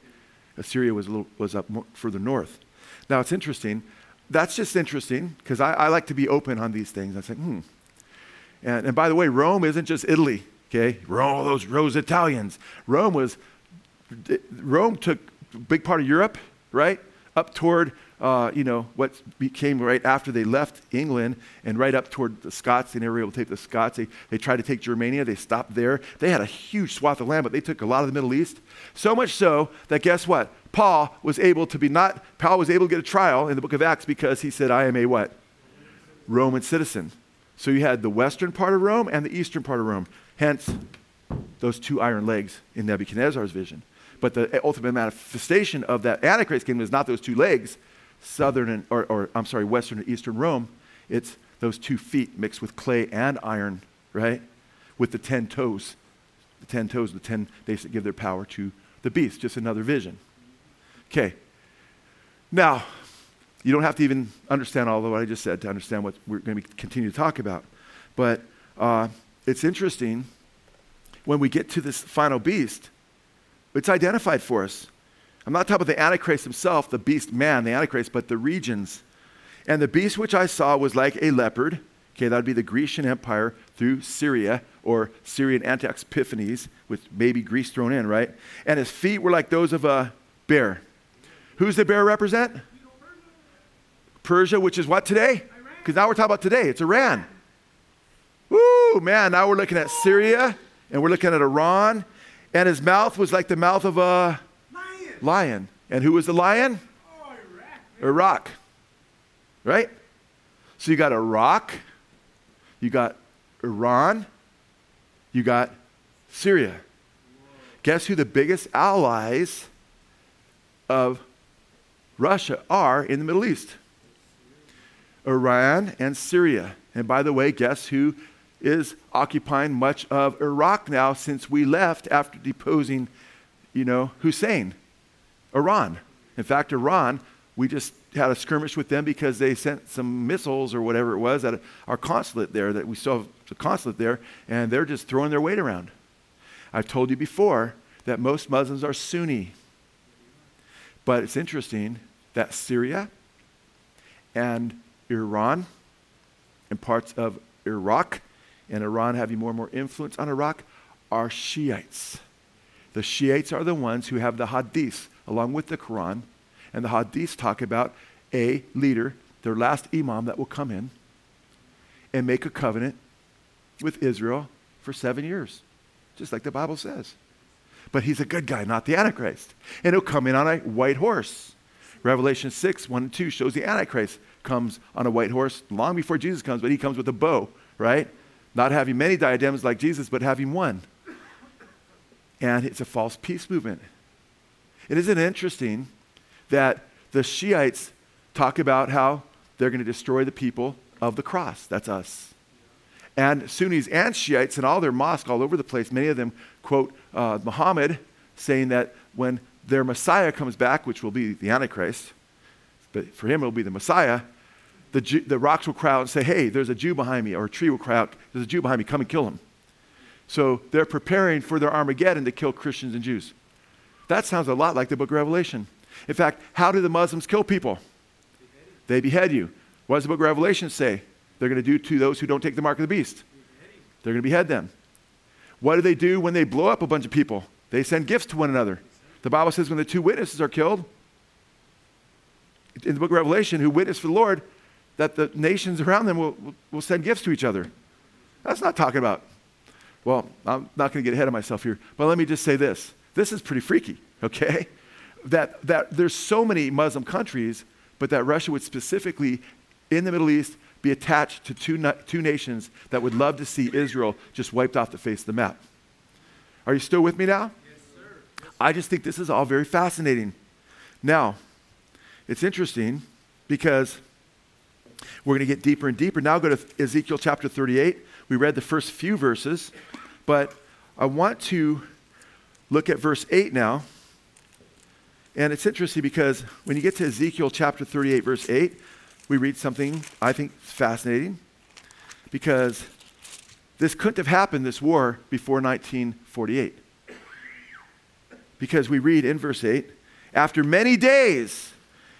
Assyria was, little, was up more, further north. Now it's interesting. That's just interesting because I, I, like to be open on these things. I say, hmm. And, and by the way, Rome isn't just Italy, okay? Rome, all those rose Italians. Rome was, Rome took a big part of Europe, right? Up toward, uh, you know, what became right after they left England and right up toward the Scots. They never were able to take the Scots. They, they tried to take Germania. They stopped there. They had a huge swath of land, but they took a lot of the Middle East. So much so that guess what? Paul was able to be not, Paul was able to get a trial in the book of Acts because he said, I am a what? Roman citizen. So you had the western part of Rome and the eastern part of Rome. Hence, those two iron legs in Nebuchadnezzar's vision. But the ultimate manifestation of that Antichrist kingdom is not those two legs, southern and, or, or I'm sorry, western and eastern Rome. It's those two feet mixed with clay and iron, right? With the ten toes. The ten toes, the ten basically give their power to the beast. Just another vision. Okay. Now, you don't have to even understand all of what I just said to understand what we're going to continue to talk about. But uh, it's interesting when we get to this final beast, it's identified for us. I'm not talking about the Antichrist himself, the beast man, the Antichrist, but the regions. And the beast which I saw was like a leopard. Okay, that would be the Grecian Empire through Syria or Syrian Antiochus Epiphanes, with maybe Greece thrown in, right? And his feet were like those of a bear. Who's the bear represent? Persia, which is what today? Because now we're talking about today. It's Iran. Woo, man, now we're looking at Syria and we're looking at Iran. And his mouth was like the mouth of a. lion. And who was the lion? Oh, Iraq. Iraq. Right? So you got Iraq, you got Iran, you got Syria. Whoa. Guess who the biggest allies of Russia are in the Middle East? Iran and Syria. And by the way, guess who is occupying much of Iraq now since we left after deposing, you know, Hussein? Iran. In fact, Iran, we just had a skirmish with them because they sent some missiles or whatever it was at our consulate there, that we still have a consulate there, and they're just throwing their weight around. I've told you before that most Muslims are Sunni. But it's interesting that Syria and Iran and parts of Iraq, and Iran having more and more influence on Iraq, are Shiites. The Shiites are the ones who have the Hadiths along with the Quran, and the Hadiths talk about a leader, their last imam that will come in and make a covenant with Israel for seven years, just like the Bible says. But he's a good guy, not the Antichrist. And he'll come in on a white horse. Revelation 6, 1 and 2 shows the Antichrist comes on a white horse long before Jesus comes, but he comes with a bow, right? Not having many diadems like Jesus, but having one. And it's a false peace movement. It isn't interesting that the Shiites talk about how they're going to destroy the people of the cross. That's us. And Sunnis and Shiites in all their mosques all over the place, many of them quote uh, Muhammad saying that when their Messiah comes back, which will be the Antichrist, but for him it will be the Messiah, the, Jew, the rocks will cry out and say, Hey, there's a Jew behind me, or a tree will cry out, There's a Jew behind me, come and kill him. So they're preparing for their Armageddon to kill Christians and Jews. That sounds a lot like the book of Revelation. In fact, how do the Muslims kill people? They behead you. What does the book of Revelation say? They're going to do to those who don't take the mark of the beast. They're going to behead them. What do they do when they blow up a bunch of people? They send gifts to one another. The Bible says when the two witnesses are killed, in the book of Revelation, who witness for the Lord, that the nations around them will, will send gifts to each other. That's not talking about, well, I'm not going to get ahead of myself here, but let me just say this. This is pretty freaky, okay? That, that there's so many Muslim countries, but that Russia would specifically, in the Middle East, be attached to two, two nations that would love to see Israel just wiped off the face of the map. Are you still with me now? Yes, sir. I just think this is all very fascinating. Now, it's interesting because we're going to get deeper and deeper. Now go to Ezekiel chapter 38. We read the first few verses, but I want to look at verse 8 now. And it's interesting because when you get to Ezekiel chapter 38, verse 8, we read something I think fascinating because this couldn't have happened, this war, before 1948. Because we read in verse 8, after many days,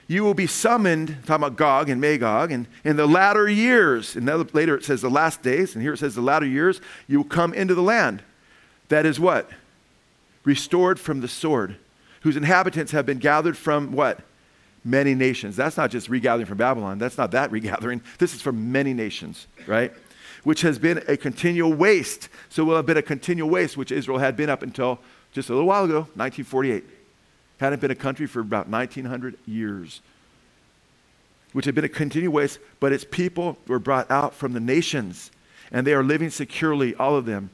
you will be summoned, talking about Gog and Magog, and in the latter years, and later it says the last days, and here it says the latter years, you will come into the land. That is what? Restored from the sword, whose inhabitants have been gathered from what? Many nations. That's not just regathering from Babylon. That's not that regathering. This is from many nations, right? Which has been a continual waste. So it will have been a continual waste, which Israel had been up until just a little while ago, 1948 hadn't been a country for about 1900 years, which had been a continual waste, but its people were brought out from the nations, and they are living securely, all of them.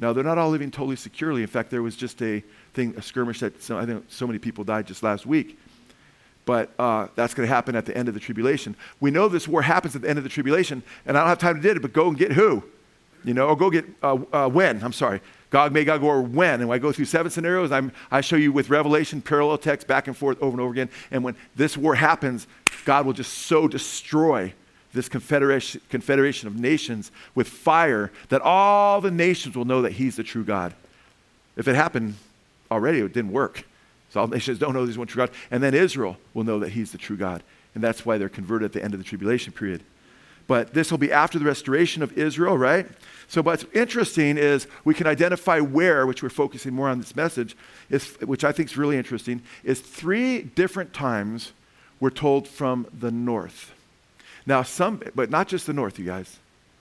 Now, they're not all living totally securely. In fact, there was just a thing, a skirmish that so, I think so many people died just last week. But uh, that's going to happen at the end of the tribulation. We know this war happens at the end of the tribulation, and I don't have time to do it, but go and get who? You know, or go get uh, uh, when, I'm sorry. Gog, Magog, or when. And when I go through seven scenarios, I'm, I show you with Revelation, parallel text, back and forth, over and over again. And when this war happens, God will just so destroy this confederation, confederation of nations with fire that all the nations will know that He's the true God. If it happened already, it didn't work. So all nations don't know there's one true God. And then Israel will know that He's the true God. And that's why they're converted at the end of the tribulation period. But this will be after the restoration of Israel, right? So, what's interesting is we can identify where, which we're focusing more on this message, is, which I think is really interesting, is three different times we're told from the north. Now, some, but not just the north, you guys.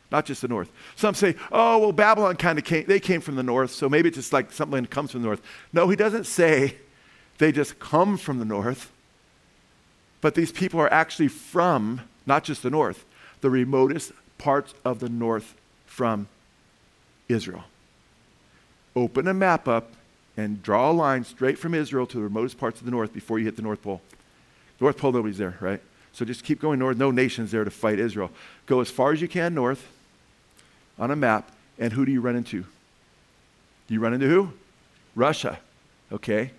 Not just the north. Some say, oh, well, Babylon kind of came, they came from the north, so maybe it's just like something that comes from the north. No, he doesn't say they just come from the north, but these people are actually from not just the north, the remotest parts of the north from Israel. Open a map up and draw a line straight from Israel to the remotest parts of the north before you hit the North Pole. North Pole, nobody's there, right? So just keep going north. No nation's there to fight Israel. Go as far as you can north on a map, and who do you run into? You run into who? Russia, okay?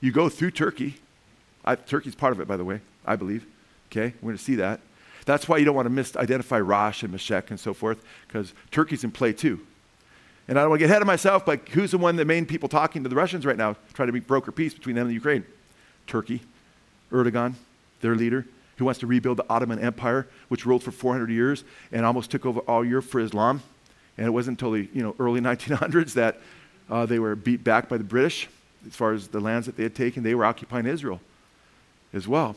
You go through Turkey. I, Turkey's part of it, by the way, I believe. Okay, we're going to see that. That's why you don't want to misidentify Rosh and Meshech and so forth, because Turkey's in play too. And I don't want to get ahead of myself, but who's the one, the main people talking to the Russians right now, trying to broker peace between them and Ukraine? Turkey, Erdogan, their leader, who wants to rebuild the Ottoman Empire, which ruled for 400 years and almost took over all Europe for Islam. And it wasn't until the you know, early 1900s that uh, they were beat back by the British as far as the lands that they had taken. They were occupying Israel as well.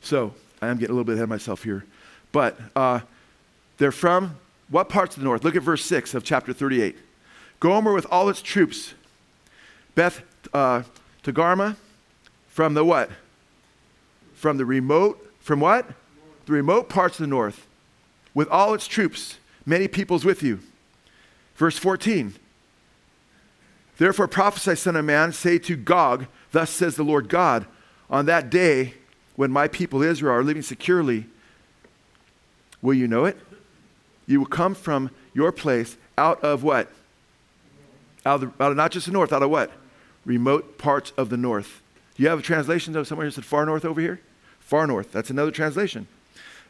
So I am getting a little bit ahead of myself here. But uh, they're from what parts of the north? Look at verse 6 of chapter 38. Gomer with all its troops. Beth uh, Togarmah from the what? From the remote, from what? The remote parts of the north. With all its troops, many peoples with you. Verse 14. Therefore prophesy, son of man, say to Gog, Thus says the Lord God, on that day when my people Israel are living securely, will you know it? You will come from your place out of what? Out of, the, out of not just the north, out of what? Remote parts of the north. Do you have a translation of somewhere that said far north over here? Far north. That's another translation.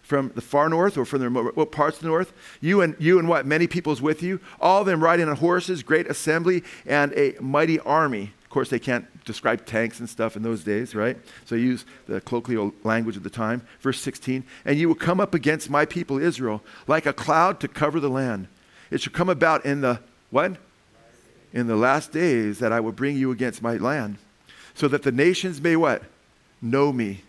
From the far north or from the remote what parts of the north, you and you and what? Many peoples with you, all of them riding on horses, great assembly, and a mighty army Of course, they can't describe tanks and stuff in those days, right? So use the colloquial language of the time. Verse 16, and you will come up against my people Israel like a cloud to cover the land. It shall come about in the what? In the last days that I will bring you against my land, so that the nations may what? Know me.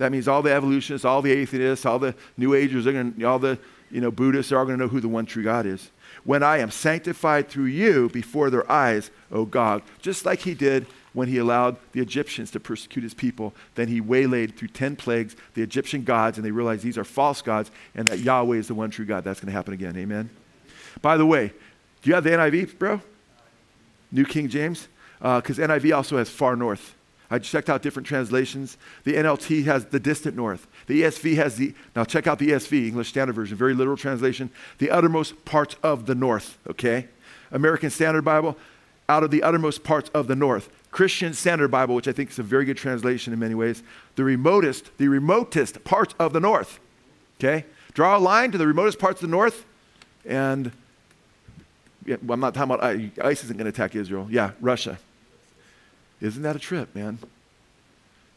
That means all the evolutionists, all the atheists, all the New Agers, all the you know Buddhists are all going to know who the one true God is when I am sanctified through you before their eyes, O God, just like he did when he allowed the Egyptians to persecute his people. Then he waylaid through 10 plagues the Egyptian gods, and they realized these are false gods and that Yahweh is the one true God. That's going to happen again. Amen. By the way, do you have the NIV, bro? New King James? Because uh, NIV also has far north. I checked out different translations. The NLT has the distant north. The ESV has the, now check out the ESV, English Standard Version, very literal translation, the uttermost parts of the north, okay? American Standard Bible, out of the uttermost parts of the north. Christian Standard Bible, which I think is a very good translation in many ways, the remotest, the remotest parts of the north, okay? Draw a line to the remotest parts of the north, and yeah, well, I'm not talking about ISIS isn't going to attack Israel. Yeah, Russia. Isn't that a trip, man?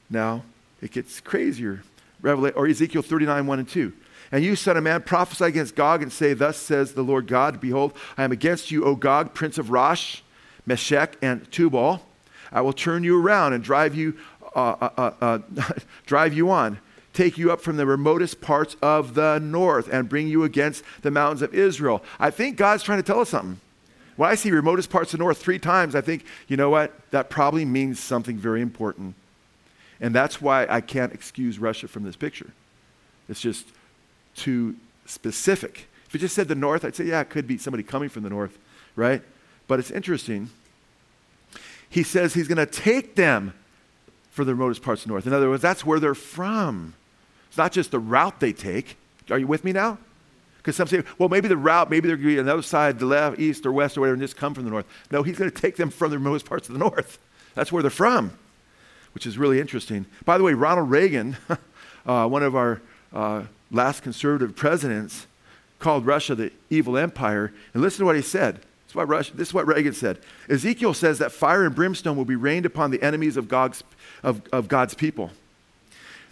Now, it gets crazier. Revelation, or Ezekiel 39, 1 and 2. And you, son of man, prophesy against Gog and say, Thus says the Lord God, Behold, I am against you, O Gog, prince of Rosh, Meshech, and Tubal. I will turn you around and drive you, uh, uh, uh, uh drive you on, take you up from the remotest parts of the north, and bring you against the mountains of Israel. I think God's trying to tell us something. When I see remotest parts of the north three times, I think, you know what? That probably means something very important. And that's why I can't excuse Russia from this picture. It's just too specific. If it just said the north, I'd say, yeah, it could be somebody coming from the north, right? But it's interesting. He says he's going to take them for the remotest parts of the north. In other words, that's where they're from. It's not just the route they take. Are you with me now? Because some say, well, maybe the route, maybe they're going to be on the other side, the left, east, or west, or whatever, and just come from the north. No, he's going to take them from the remotest parts of the north. That's where they're from, which is really interesting. By the way, Ronald Reagan, uh, one of our uh, last conservative presidents, called Russia the evil empire. And listen to what he said. This is what, Russia, this is what Reagan said. Ezekiel says that fire and brimstone will be rained upon the enemies of God's, of, of God's people.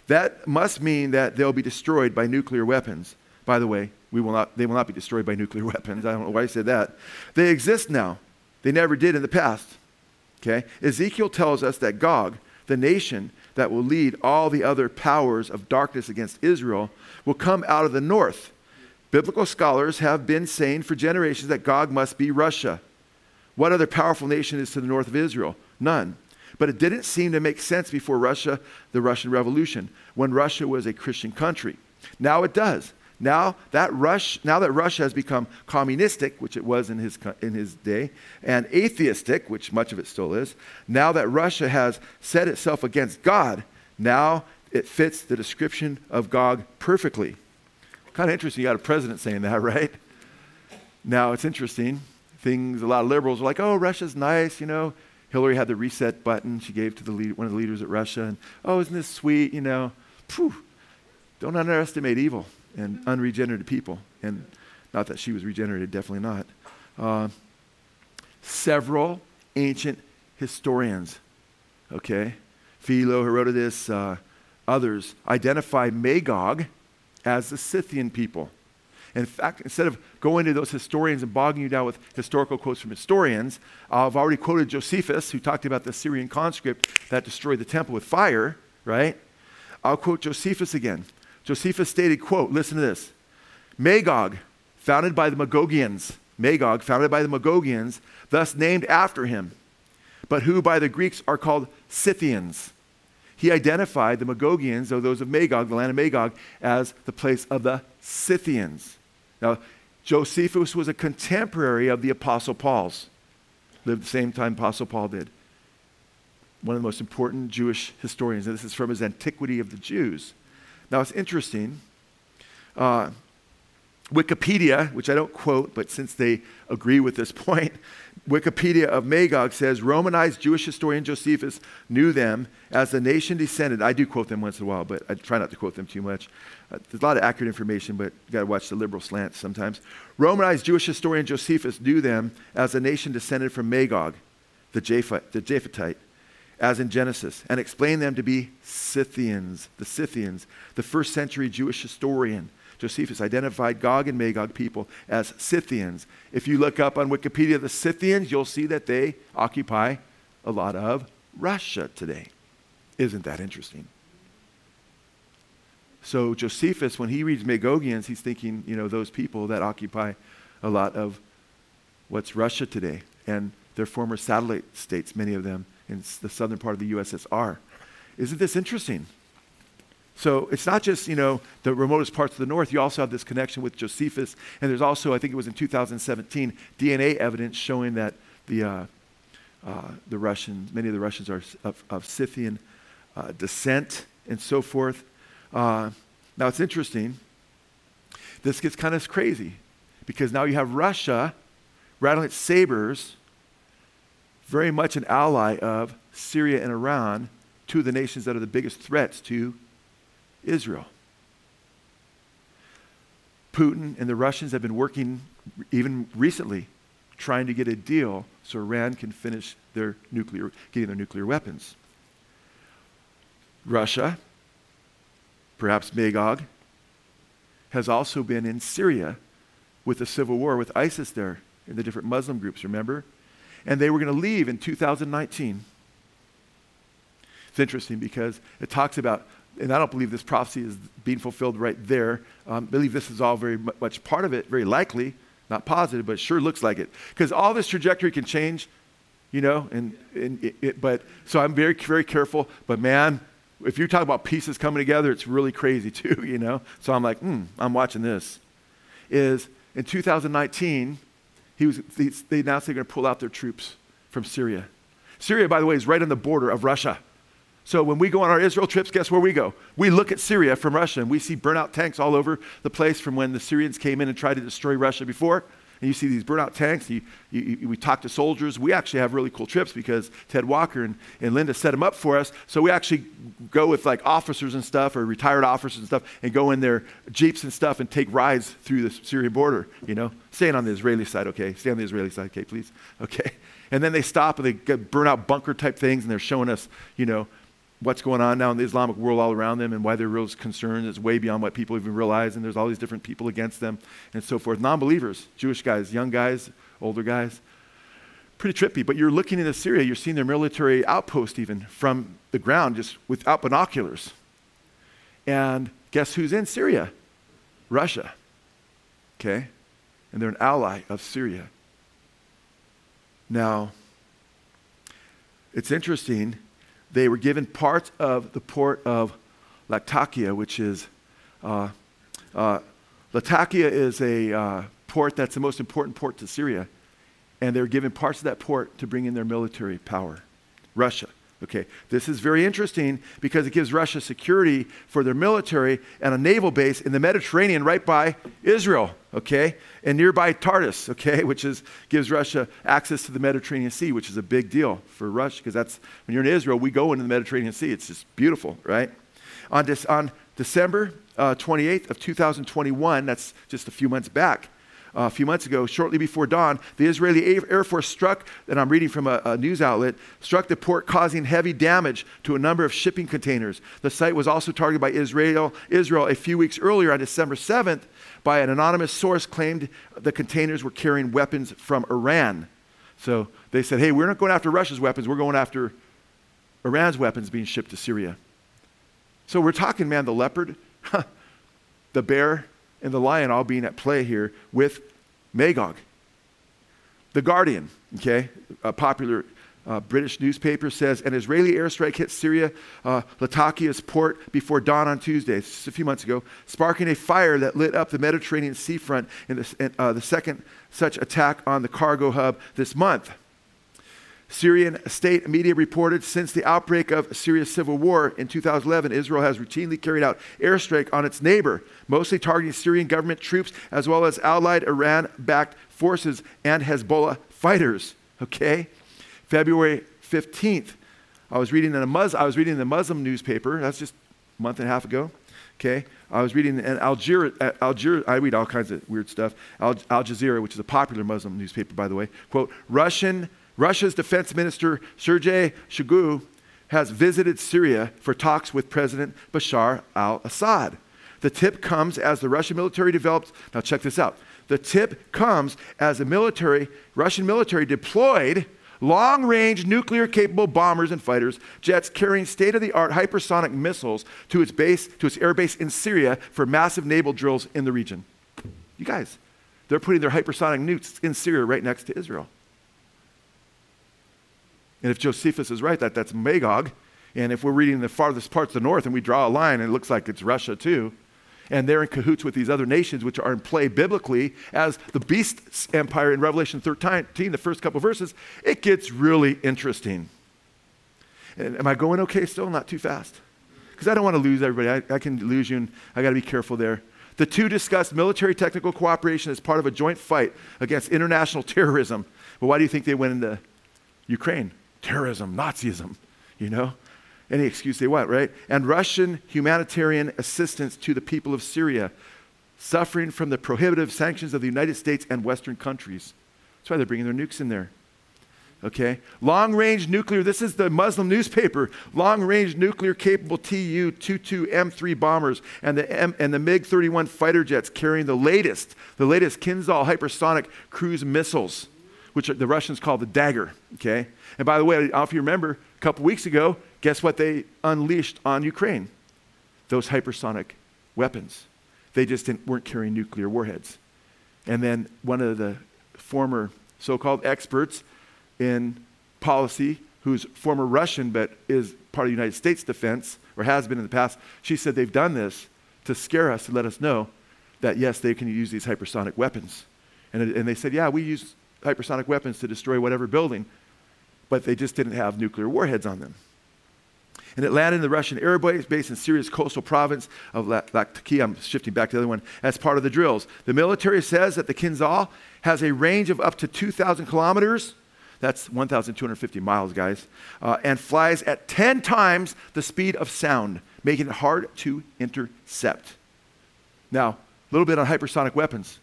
That must mean that they'll be destroyed by nuclear weapons. By the way, we will not, they will not be destroyed by nuclear weapons. I don't know why I said that. They exist now. They never did in the past. Okay? Ezekiel tells us that Gog, the nation that will lead all the other powers of darkness against Israel, will come out of the north. Biblical scholars have been saying for generations that Gog must be Russia. What other powerful nation is to the north of Israel? None. But it didn't seem to make sense before Russia, the Russian Revolution, when Russia was a Christian country. Now it does. Now that, Rush, now that Russia has become communistic, which it was in his, in his day, and atheistic, which much of it still is, now that Russia has set itself against God, now it fits the description of Gog perfectly. Kind of interesting, you got a president saying that, right? Now it's interesting. Things, a lot of liberals are like, oh, Russia's nice, you know. Hillary had the reset button she gave to the lead, one of the leaders at Russia, and oh, isn't this sweet, you know? Phew. Don't underestimate evil and unregenerated people. And not that she was regenerated, definitely not. Uh, several ancient historians, okay, Philo, Herodotus, uh, others, identify Magog as the Scythian people. In fact, instead of going to those historians and bogging you down with historical quotes from historians, I've already quoted Josephus, who talked about the Syrian conscript that destroyed the temple with fire, right? I'll quote Josephus again. Josephus stated, quote, listen to this. Magog, founded by the Magogians, Magog, founded by the Magogians, thus named after him, but who by the Greeks are called Scythians. He identified the Magogians, or those of Magog, the land of Magog, as the place of the Scythians. Now, Josephus was a contemporary of the Apostle Paul's, lived the same time Apostle Paul did. One of the most important Jewish historians. And this is from his Antiquity of the Jews. Now, it's interesting. Uh, Wikipedia, which I don't quote, but since they agree with this point, Wikipedia of Magog says Romanized Jewish historian Josephus knew them as the nation descended. I do quote them once in a while, but I try not to quote them too much. Uh, there's a lot of accurate information, but you got to watch the liberal slants sometimes. Romanized Jewish historian Josephus knew them as a nation descended from Magog, the, Japhet, the Japhetite as in Genesis, and explain them to be Scythians, the Scythians. The first century Jewish historian, Josephus, identified Gog and Magog people as Scythians. If you look up on Wikipedia the Scythians, you'll see that they occupy a lot of Russia today. Isn't that interesting? So Josephus, when he reads Magogians, he's thinking, you know, those people that occupy a lot of what's Russia today and their former satellite states, many of them in the southern part of the USSR. Isn't this interesting? So it's not just, you know, the remotest parts of the north. You also have this connection with Josephus. And there's also, I think it was in 2017, DNA evidence showing that the, uh, uh, the Russians, many of the Russians are of, of Scythian uh, descent and so forth. Uh, now it's interesting. This gets kind of crazy because now you have Russia rattling its sabers very much an ally of Syria and Iran, two of the nations that are the biggest threats to Israel. Putin and the Russians have been working even recently trying to get a deal so Iran can finish their nuclear, getting their nuclear weapons. Russia perhaps Magog, has also been in Syria with the civil war with ISIS there in the different Muslim groups, remember? And they were going to leave in 2019. It's interesting because it talks about, and I don't believe this prophecy is being fulfilled right there. Um, I believe this is all very much part of it, very likely, not positive, but sure looks like it. Because all this trajectory can change, you know, and, and it, it, but so I'm very, very careful. But man, if you talk about pieces coming together, it's really crazy too, you know? So I'm like, hmm, I'm watching this. Is in 2019, he was, they announced they're going to pull out their troops from Syria. Syria, by the way, is right on the border of Russia. So when we go on our Israel trips, guess where we go? We look at Syria from Russia and we see burnout tanks all over the place from when the Syrians came in and tried to destroy Russia before and you see these burnout tanks. You, you, you, we talk to soldiers. We actually have really cool trips because Ted Walker and, and Linda set them up for us. So we actually go with like officers and stuff or retired officers and stuff and go in their jeeps and stuff and take rides through the Syrian border, you know, staying on the Israeli side, okay? Stay on the Israeli side, okay, please? Okay. And then they stop and they get burnout bunker type things and they're showing us, you know, what's going on now in the Islamic world all around them and why they're real concerned is way beyond what people even realize. And there's all these different people against them and so forth. Non believers, Jewish guys, young guys, older guys. Pretty trippy. But you're looking into Syria, you're seeing their military outpost even from the ground just without binoculars. And guess who's in Syria? Russia. Okay? And they're an ally of Syria. Now, it's interesting they were given part of the port of Latakia, which is, uh, uh, Latakia is a uh, port that's the most important port to Syria. And they were given parts of that port to bring in their military power. Russia. Okay, this is very interesting because it gives Russia security for their military and a naval base in the Mediterranean right by Israel, okay, and nearby Tartus, okay, which is, gives Russia access to the Mediterranean Sea, which is a big deal for Russia because that's when you're in Israel, we go into the Mediterranean Sea. It's just beautiful, right? On, this, on December uh, 28th of 2021, that's just a few months back, a few months ago, shortly before dawn, the Israeli Air Force struck, and I'm reading from a, a, news outlet, struck the port, causing heavy damage to a number of shipping containers. The site was also targeted by Israel, Israel a few weeks earlier on December 7th by an anonymous source claimed the containers were carrying weapons from Iran. So they said, hey, we're not going after Russia's weapons, we're going after Iran's weapons being shipped to Syria. So we're talking, man, the leopard, the bear, and the lion all being at play here with Magog. The Guardian, okay, a popular uh, British newspaper says an Israeli airstrike hit Syria, uh, Latakia's port before dawn on Tuesday, just a few months ago, sparking a fire that lit up the Mediterranean seafront in in, uh, the second such attack on the cargo hub this month. Syrian state media reported since the outbreak of Syria's civil war in 2011, Israel has routinely carried out airstrike on its neighbor, mostly targeting Syrian government troops as well as allied Iran backed forces and Hezbollah fighters. Okay? February 15th, I was reading in a Mus- I was reading in the Muslim newspaper, that's just a month and a half ago. Okay? I was reading in Algeria, Algeria I read all kinds of weird stuff. Al, Al Jazeera, which is a popular Muslim newspaper, by the way, quote, Russian Russia's defense minister, Sergei Shoigu, has visited Syria for talks with President Bashar al Assad. The tip comes as the Russian military develops. Now, check this out. The tip comes as the military, Russian military deployed long range nuclear capable bombers and fighters jets carrying state of the art hypersonic missiles to its base, to its air base in Syria for massive naval drills in the region. You guys, they're putting their hypersonic nukes in Syria right next to Israel. And if Josephus is right, that that's Magog. And if we're reading the farthest parts of the north and we draw a line and it looks like it's Russia too, and they're in cahoots with these other nations which are in play biblically as the beast empire in Revelation 13, the first couple verses, it gets really interesting. And am I going okay still? Not too fast? Because I don't want to lose everybody. I, I can lose you, and I got to be careful there. The two discussed military technical cooperation as part of a joint fight against international terrorism. But why do you think they went into Ukraine? Terrorism, Nazism, you know? Any excuse they want, right? And Russian humanitarian assistance to the people of Syria, suffering from the prohibitive sanctions of the United States and Western countries. That's why they're bringing their nukes in there. Okay? Long range nuclear, this is the Muslim newspaper. Long range nuclear capable Tu 22 M3 bombers and the, M, and the MiG 31 fighter jets carrying the latest, the latest Kinzhal hypersonic cruise missiles, which the Russians call the Dagger. Okay? And by the way, I don't know if you remember, a couple weeks ago, guess what they unleashed on Ukraine? Those hypersonic weapons. They just weren't carrying nuclear warheads. And then one of the former so called experts in policy, who's former Russian but is part of the United States defense, or has been in the past, she said they've done this to scare us, to let us know that yes, they can use these hypersonic weapons. And, and they said, yeah, we use hypersonic weapons to destroy whatever building, but they just didn't have nuclear warheads on them. And it landed in the Russian air base in Syria's coastal province of Latakia. I'm shifting back to the other one. As part of the drills, the military says that the Kinzhal has a range of up to 2,000 kilometers that's 1,250 miles, guys. Uh, and flies at 10 times the speed of sound, making it hard to intercept. Now, a little bit on hypersonic weapons.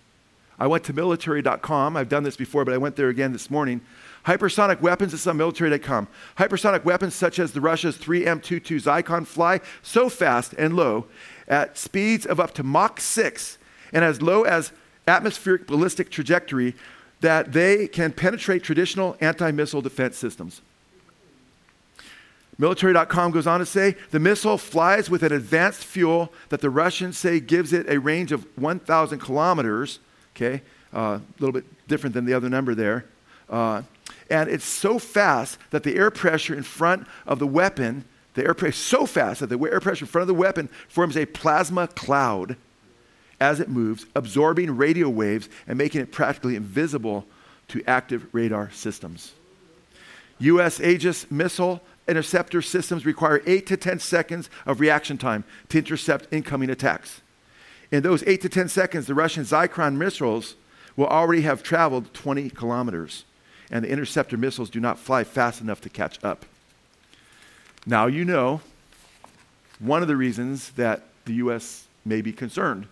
I went to military.com. I've done this before, but I went there again this morning. Hypersonic weapons, is on military.com. Hypersonic weapons such as the Russia's 3M22 Zircon fly so fast and low at speeds of up to Mach 6 and as low as atmospheric ballistic trajectory that they can penetrate traditional anti missile defense systems. Military.com goes on to say the missile flies with an advanced fuel that the Russians say gives it a range of 1,000 kilometers. Okay, uh, a little bit different than the other number there. Uh, and it's so fast that the air pressure in front of the weapon, the air pressure so fast that the air pressure in front of the weapon forms a plasma cloud as it moves, absorbing radio waves and making it practically invisible to active radar systems. U.S. Aegis missile interceptor systems require 8 to 10 seconds of reaction time to intercept incoming attacks. In those 8 to 10 seconds, the Russian Zircon missiles will already have traveled 20 kilometers, and the interceptor missiles do not fly fast enough to catch up. Now you know one of the reasons that the U.S. may be concerned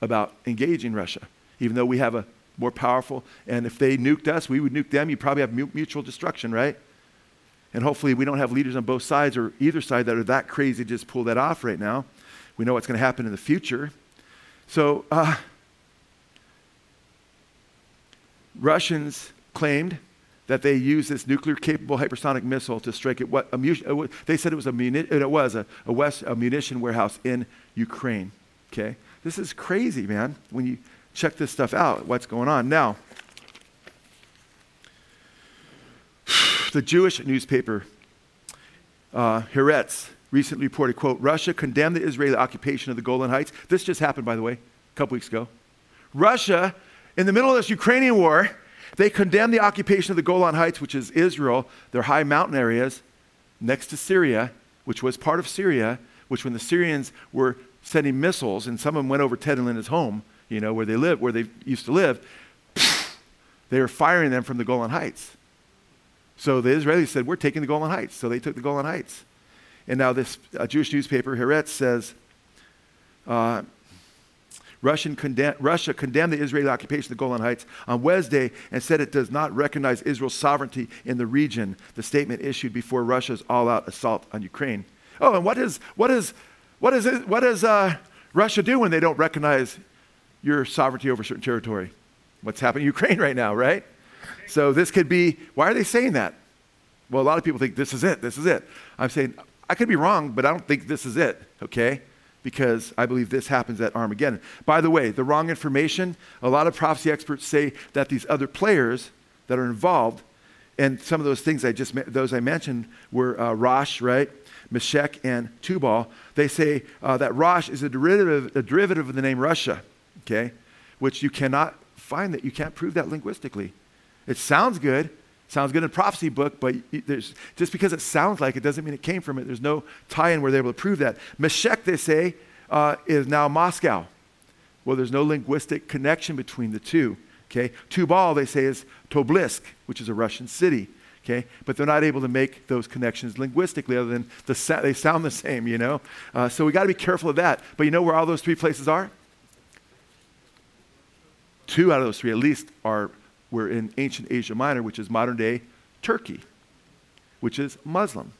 about engaging Russia, even though we have a more powerful, and if they nuked us, we would nuke them. You probably have mutual destruction, right? And hopefully, we don't have leaders on both sides or either side that are that crazy to just pull that off right now. We know what's going to happen in the future. So, uh, Russians claimed that they used this nuclear capable hypersonic missile to strike at what a, they said it was a, muni- it was a, a, West, a munition warehouse in Ukraine. Okay? This is crazy, man, when you check this stuff out, what's going on. Now, the Jewish newspaper, uh, recently reported, quote, Russia condemned the Israeli occupation of the Golan Heights. This just happened, by the way, a couple weeks ago. Russia, in the middle of this Ukrainian war, they condemned the occupation of the Golan Heights, which is Israel, their high mountain areas next to Syria, which was part of Syria, which when the Syrians were sending missiles, and some of them went over Ted and Linda's home, you know, where they live, where they used to live. they were firing them from the Golan Heights. So the Israelis said, "We're taking the Golan Heights." So they took the Golan Heights. And now this uh, Jewish newspaper, Haaretz, says. Uh, Russian condemn, Russia condemned the Israeli occupation of the Golan Heights on Wednesday and said it does not recognize Israel's sovereignty in the region. The statement issued before Russia's all out assault on Ukraine. Oh, and what is, what is what, is what does uh, Russia do when they don't recognize your sovereignty over certain territory? What's happening in Ukraine right now, right? So this could be, why are they saying that? Well, a lot of people think this is it, this is it. I'm saying, I could be wrong, but I don't think this is it, okay? Because I believe this happens at Armageddon. By the way, the wrong information, a lot of prophecy experts say that these other players that are involved, and some of those things I just, those I mentioned were uh, Rosh, right? Meshech, and Tubal, they say uh, that Rosh is a derivative, a derivative of the name Russia, okay? Which you cannot find that, you can't prove that linguistically. It sounds good, sounds good in a prophecy book, but just because it sounds like it doesn't mean it came from it. There's no tie in where they're able to prove that. Meshech, they say, uh, is now Moscow. Well, there's no linguistic connection between the two. Okay, Tubal, they say, is Tobolsk, which is a Russian city okay? But they're not able to make those connections linguistically other than the they sound the same, you know? Uh, so we got to be careful of that. But you know where all those three places are? Two out of those three, at least, are we're in ancient Asia Minor, which is modern day Turkey, which is Muslim,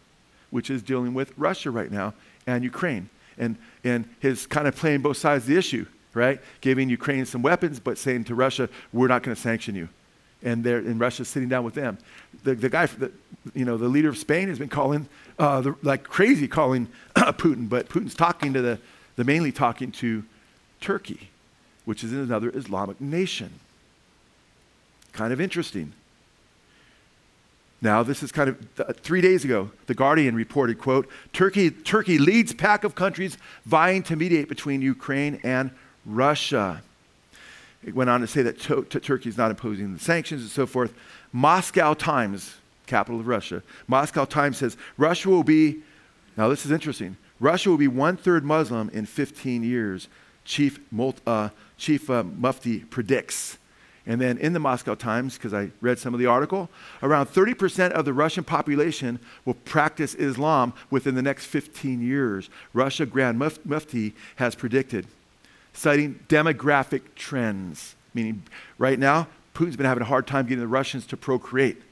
which is dealing with Russia right now and Ukraine. And, and his kind of playing both sides of the issue, right? Giving Ukraine some weapons, but saying to Russia, we're not going to sanction you. And, they're, and Russia's sitting down with them. The, the guy, the, you know, the leader of Spain has been calling, uh, the, like crazy calling Putin, but Putin's talking to the, the mainly talking to Turkey, which is another Islamic nation. Kind of interesting. Now, this is kind of three days ago, The Guardian reported, quote, Turkey, Turkey leads pack of countries vying to mediate between Ukraine and Russia. It went on to say that to- to Turkey is not imposing the sanctions and so forth. Moscow Times, capital of Russia, Moscow Times says Russia will be, now this is interesting, Russia will be one third Muslim in 15 years, Chief, uh, Chief uh, Mufti predicts. And then in the Moscow Times, because I read some of the article, around 30% of the Russian population will practice Islam within the next 15 years. Russia Grand Mufti has predicted, citing demographic trends, meaning right now, Putin's been having a hard time getting the Russians to procreate.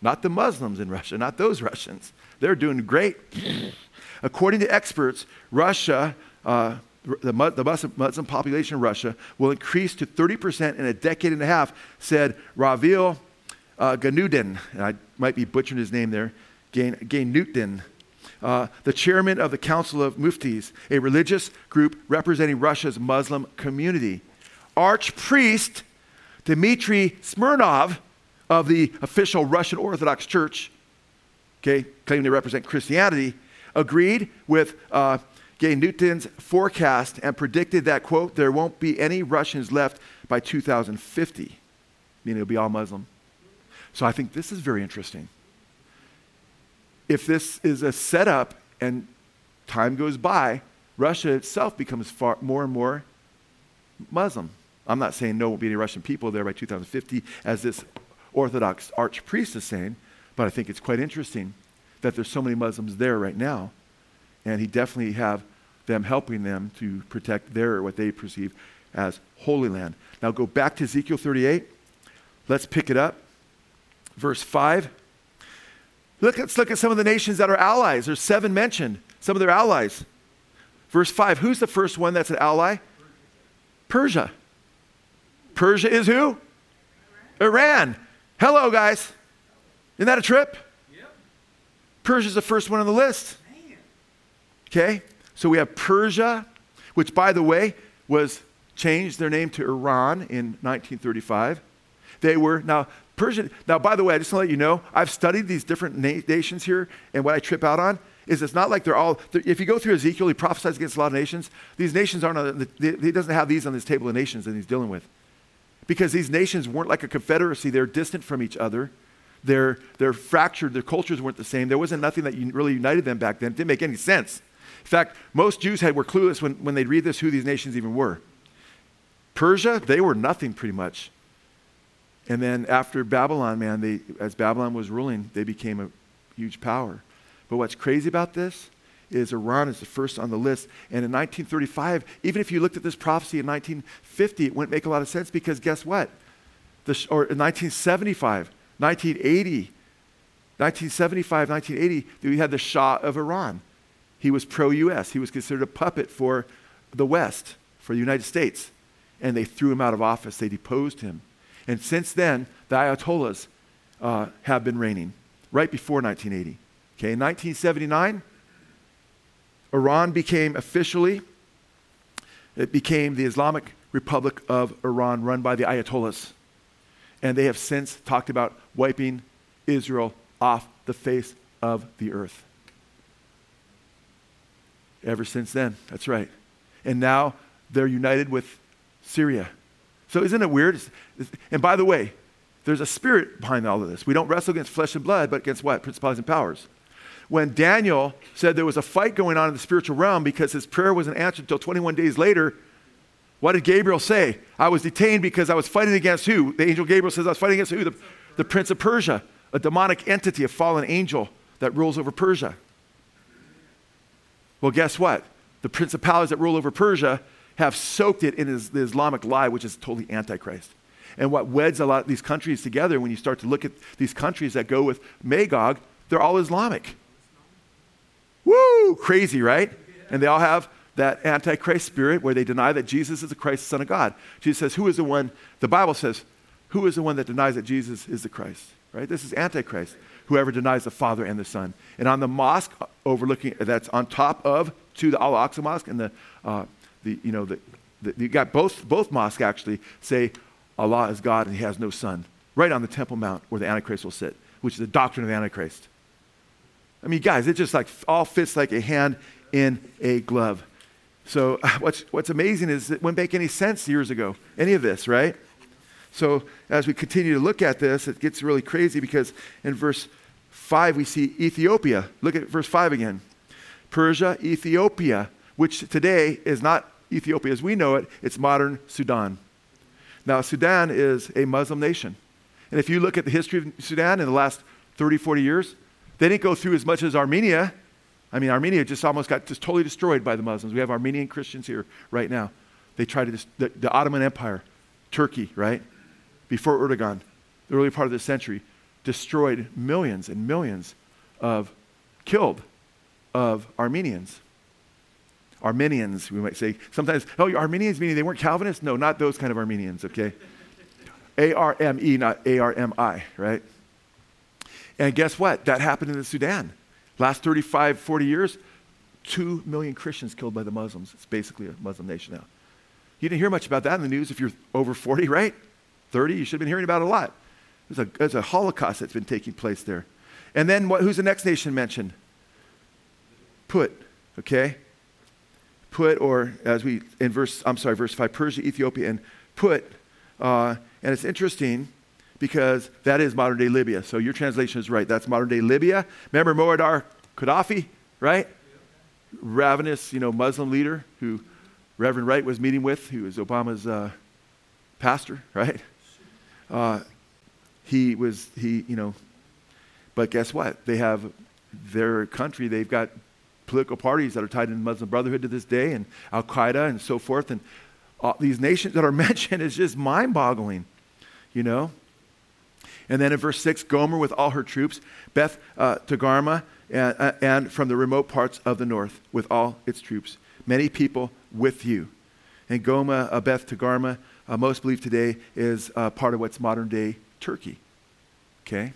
Not the Muslims in Russia, not those Russians. They're doing great. According to experts, Russia, uh, the, the Muslim population in Russia will increase to 30% in a decade and a half, said Ravil uh, Ganudin, and I might be butchering his name there, Gain, uh, the chairman of the Council of Muftis, a religious group representing Russia's Muslim community. Archpriest Dmitry Smirnov of the official Russian Orthodox Church, okay, claiming to represent Christianity, agreed with uh, Gay Newton's forecast and predicted that, quote, there won't be any Russians left by 2050, meaning it'll be all Muslim. So I think this is very interesting. If this is a setup and time goes by, Russia itself becomes far more and more Muslim. I'm not saying no won't be any Russian people there by 2050, as this Orthodox archpriest is saying, but I think it's quite interesting that there's so many Muslims there right now and he definitely have them helping them to protect their what they perceive as holy land. Now go back to Ezekiel 38. Let's pick it up. Verse 5. Look, let's look at some of the nations that are allies. There's seven mentioned, some of their allies. Verse 5. Who's the first one that's an ally? Persia. Persia is who? Iran. Hello, guys. Isn't that a trip? Yep. Persia's the first one on the list. Okay? So we have Persia, which, by the way, was changed their name to Iran in 1935. They were, now, Persia, now, by the way, I just want to let you know, I've studied these different na- nations here, and what I trip out on is it's not like they're all, they're, if you go through Ezekiel, he prophesies against a lot of nations. These nations aren't, on the, he doesn't have these on this table of nations that he's dealing with. Because these nations weren't like a confederacy, they're distant from each other. They're, they're fractured, their cultures weren't the same. There wasn't nothing that really united them back then. It didn't make any sense. In fact, most Jews had, were clueless when, when they'd read this who these nations even were. Persia, they were nothing pretty much. And then after Babylon, man, they, as Babylon was ruling, they became a huge power. But what's crazy about this is Iran is the first on the list. And in 1935, even if you looked at this prophecy in 1950, it wouldn't make a lot of sense because guess what? The, or in 1975, 1980, 1975, 1980, we had the Shah of Iran. He was pro US. He was considered a puppet for the West, for the United States. And they threw him out of office. They deposed him. And since then, the Ayatollahs uh, have been reigning, right before 1980. Okay, in 1979, Iran became officially, it became the Islamic Republic of Iran run by the Ayatollahs. And they have since talked about wiping Israel off the face of the earth ever since then. That's right. And now they're united with Syria. So isn't it weird? And by the way, there's a spirit behind all of this. We don't wrestle against flesh and blood, but against what? Principalities and powers. When Daniel said there was a fight going on in the spiritual realm because his prayer wasn't answered until 21 days later, what did Gabriel say? I was detained because I was fighting against who? The angel Gabriel says I was fighting against who? The, the prince of Persia, a demonic entity, a fallen angel that rules over Persia. Well, guess what? The principalities that rule over Persia have soaked it in the Islamic lie, which is totally antichrist. And what weds a lot of these countries together, when you start to look at these countries that go with Magog, they're all Islamic. Woo! Crazy, right? And they all have that antichrist spirit where they deny that Jesus is the Christ, the Son of God. Jesus says, Who is the one? The Bible says, Who is the one that denies that Jesus is the Christ? Right? This is antichrist. Whoever denies the Father and the Son. And on the mosque overlooking, that's on top of to the Al Aqsa Mosque and the, uh, the you know, the, the, you got both, both mosques actually say Allah is God and he has no son. Right on the Temple Mount where the Antichrist will sit, which is the doctrine of the Antichrist. I mean, guys, it just like all fits like a hand in a glove. So what's, what's amazing is it wouldn't make any sense years ago, any of this, right? So as we continue to look at this, it gets really crazy because in verse 5 we see Ethiopia. Look at verse 5 again. Persia, Ethiopia, which today is not Ethiopia as we know it, it's modern Sudan. Now, Sudan is a Muslim nation. And if you look at the history of Sudan in the last 30, 40 years, they didn't go through as much as Armenia. I mean, Armenia just almost got just totally destroyed by the Muslims. We have Armenian Christians here right now. They tried to, the, the Ottoman Empire, Turkey, right? Before Erdogan, the early part of this century, destroyed millions and millions of, killed of Armenians. Armenians, we might say. Sometimes, oh, Arminians meaning they weren't Calvinists? No, not those kind of Arminians, okay? A R M E, not A R M I, right? And guess what? That happened in the Sudan. Last 35, 40 years, 2 million Christians killed by the Muslims. It's basically a Muslim nation now. You didn't hear much about that in the news if you're over 40, right? 30, you should have been hearing about a lot. There's a, there's a Holocaust that's been taking place there. And then what, who's the next nation mentioned? Put, okay? Put, or as we, in verse, I'm sorry, verse 5, Persia, Ethiopia, and Put. Uh, and it's interesting because that is modern day Libya. So your translation is right. That's modern day Libya. Remember Muammar Gaddafi, right? Ravenous, you know, Muslim leader who Reverend Wright was meeting with, who was Obama's uh, pastor, right? Uh, he was, he, you know, but guess what? They have their country, they've got political parties that are tied in the Muslim Brotherhood to this day and Al Qaeda and so forth. And all these nations that are mentioned is just mind boggling, you know? And then in verse 6, Gomer with all her troops, Beth uh, Togarmah, and, uh, and from the remote parts of the north with all its troops. Many people with you. And Gomer, uh, Beth Togarmah, uh, most believe today is uh, part of what's modern day Turkey. Okay?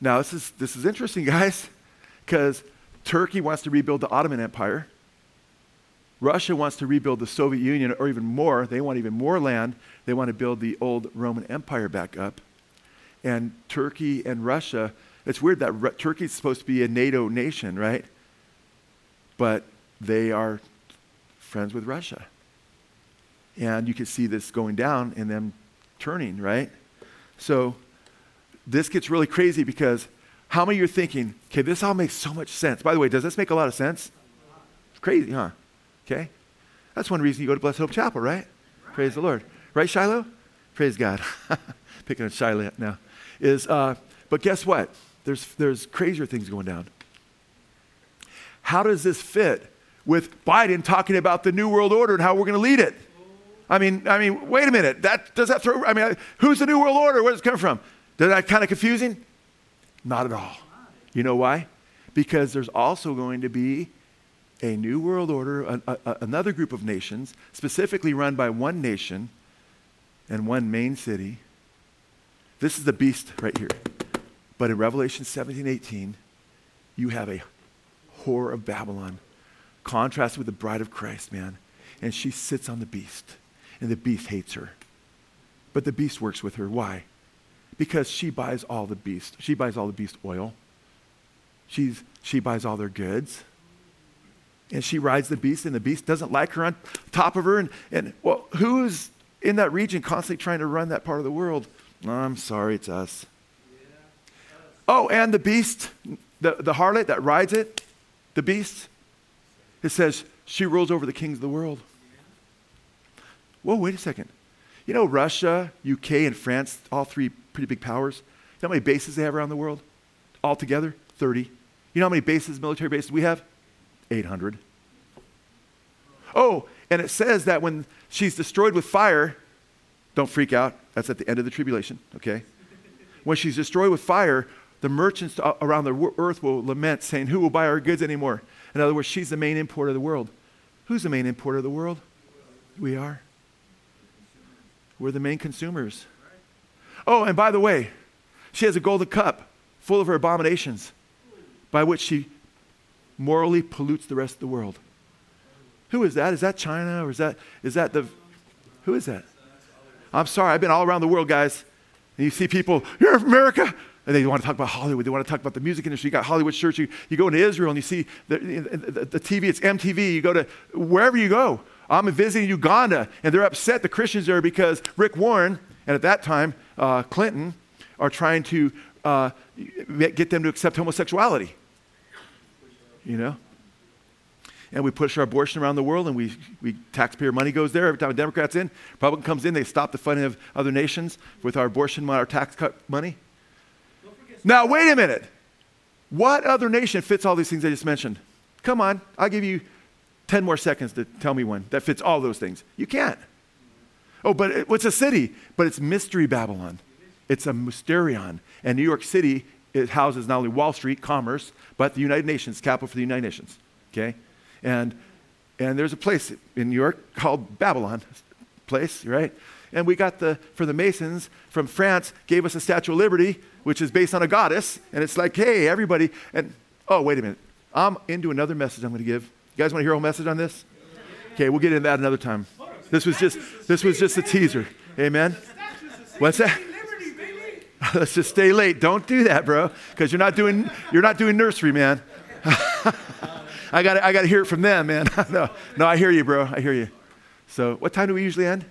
Now, this is, this is interesting, guys, because Turkey wants to rebuild the Ottoman Empire. Russia wants to rebuild the Soviet Union, or even more. They want even more land. They want to build the old Roman Empire back up. And Turkey and Russia, it's weird that Turkey is supposed to be a NATO nation, right? But they are friends with Russia. And you can see this going down and them turning, right? So this gets really crazy because how many of you are thinking, okay, this all makes so much sense? By the way, does this make a lot of sense? It's crazy, huh? Okay? That's one reason you go to Blessed Hope Chapel, right? right. Praise the Lord. Right, Shiloh? Praise God. Picking on Shiloh now. Is, uh, but guess what? There's, there's crazier things going down. How does this fit with Biden talking about the New World Order and how we're going to lead it? I mean, I mean, wait a minute. That does that throw? I mean, who's the New World Order? Where does it come from? Is that kind of confusing? Not at all. You know why? Because there's also going to be a new world order, a, a, another group of nations, specifically run by one nation and one main city. This is the beast right here. But in Revelation 17, 18, you have a whore of Babylon contrasted with the bride of Christ, man. And she sits on the beast and the beast hates her. But the beast works with her. Why? Because she buys all the beast. She buys all the beast oil. She's, she buys all their goods. And she rides the beast, and the beast doesn't like her on top of her. And, and well, who's in that region constantly trying to run that part of the world? I'm sorry, it's us. Oh, and the beast, the, the harlot that rides it, the beast, it says she rules over the kings of the world. Whoa, wait a second. You know, Russia, UK, and France, all three pretty big powers. You know how many bases they have around the world? All together? 30. You know how many bases, military bases we have? 800. Oh, and it says that when she's destroyed with fire, Don't freak out. That's at the end of the tribulation, okay? When she's destroyed with fire, the merchants around the earth will lament, saying, Who will buy our goods anymore? In other words, she's the main importer of the world. Who's the main importer of the world? We are. We're the main consumers. Oh, and by the way, she has a golden cup full of her abominations by which she morally pollutes the rest of the world. Who is that? Is that China or is that, is that the, who is that? I'm sorry, I've been all around the world, guys. And you see people, you're America. And they want to talk about Hollywood. They want to talk about the music industry. You got Hollywood church. You, you go into Israel and you see the, the, the TV, it's MTV. You go to wherever you go. I'm visiting Uganda, and they're upset, the Christians there, because Rick Warren, and at that time, uh, Clinton, are trying to uh, get them to accept homosexuality. You know? And we push our abortion around the world, and we, we taxpayer money goes there. Every time a Democrat's in, Republican comes in, they stop the funding of other nations with our abortion, our tax cut money. Now, wait a minute. What other nation fits all these things I just mentioned? Come on, I'll give you 10 more seconds to tell me one that fits all those things. You can't. Oh, but it, what's a city? But it's Mystery Babylon. It's a mysterion. And New York City, it houses not only Wall Street, commerce, but the United Nations, capital for the United Nations. Okay? And, and there's a place in New York called Babylon place, right? And we got the, for the Masons from France, gave us a Statue of Liberty, which is based on a goddess. And it's like, hey, everybody. And, oh, wait a minute. I'm into another message I'm going to give. You guys want to hear a whole message on this? Okay, we'll get into that another time. This was just, this was just a teaser. Amen? What's that? Let's just stay late. Don't do that, bro, because you're not doing you're not doing nursery, man. I got I got to hear it from them, man. no, no, I hear you, bro. I hear you. So, what time do we usually end?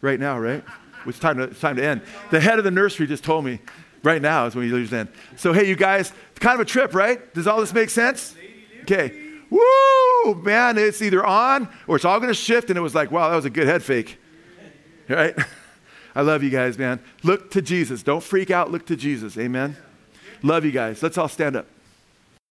Right now, right? It's time to it's time to end. The head of the nursery just told me right now is when we usually end. So, hey, you guys, kind of a trip, right? Does all this make sense? Okay. Woo, man! It's either on or it's all going to shift, and it was like, wow, that was a good head fake, right? I love you guys, man. Look to Jesus. Don't freak out. Look to Jesus. Amen. Love you guys. Let's all stand up.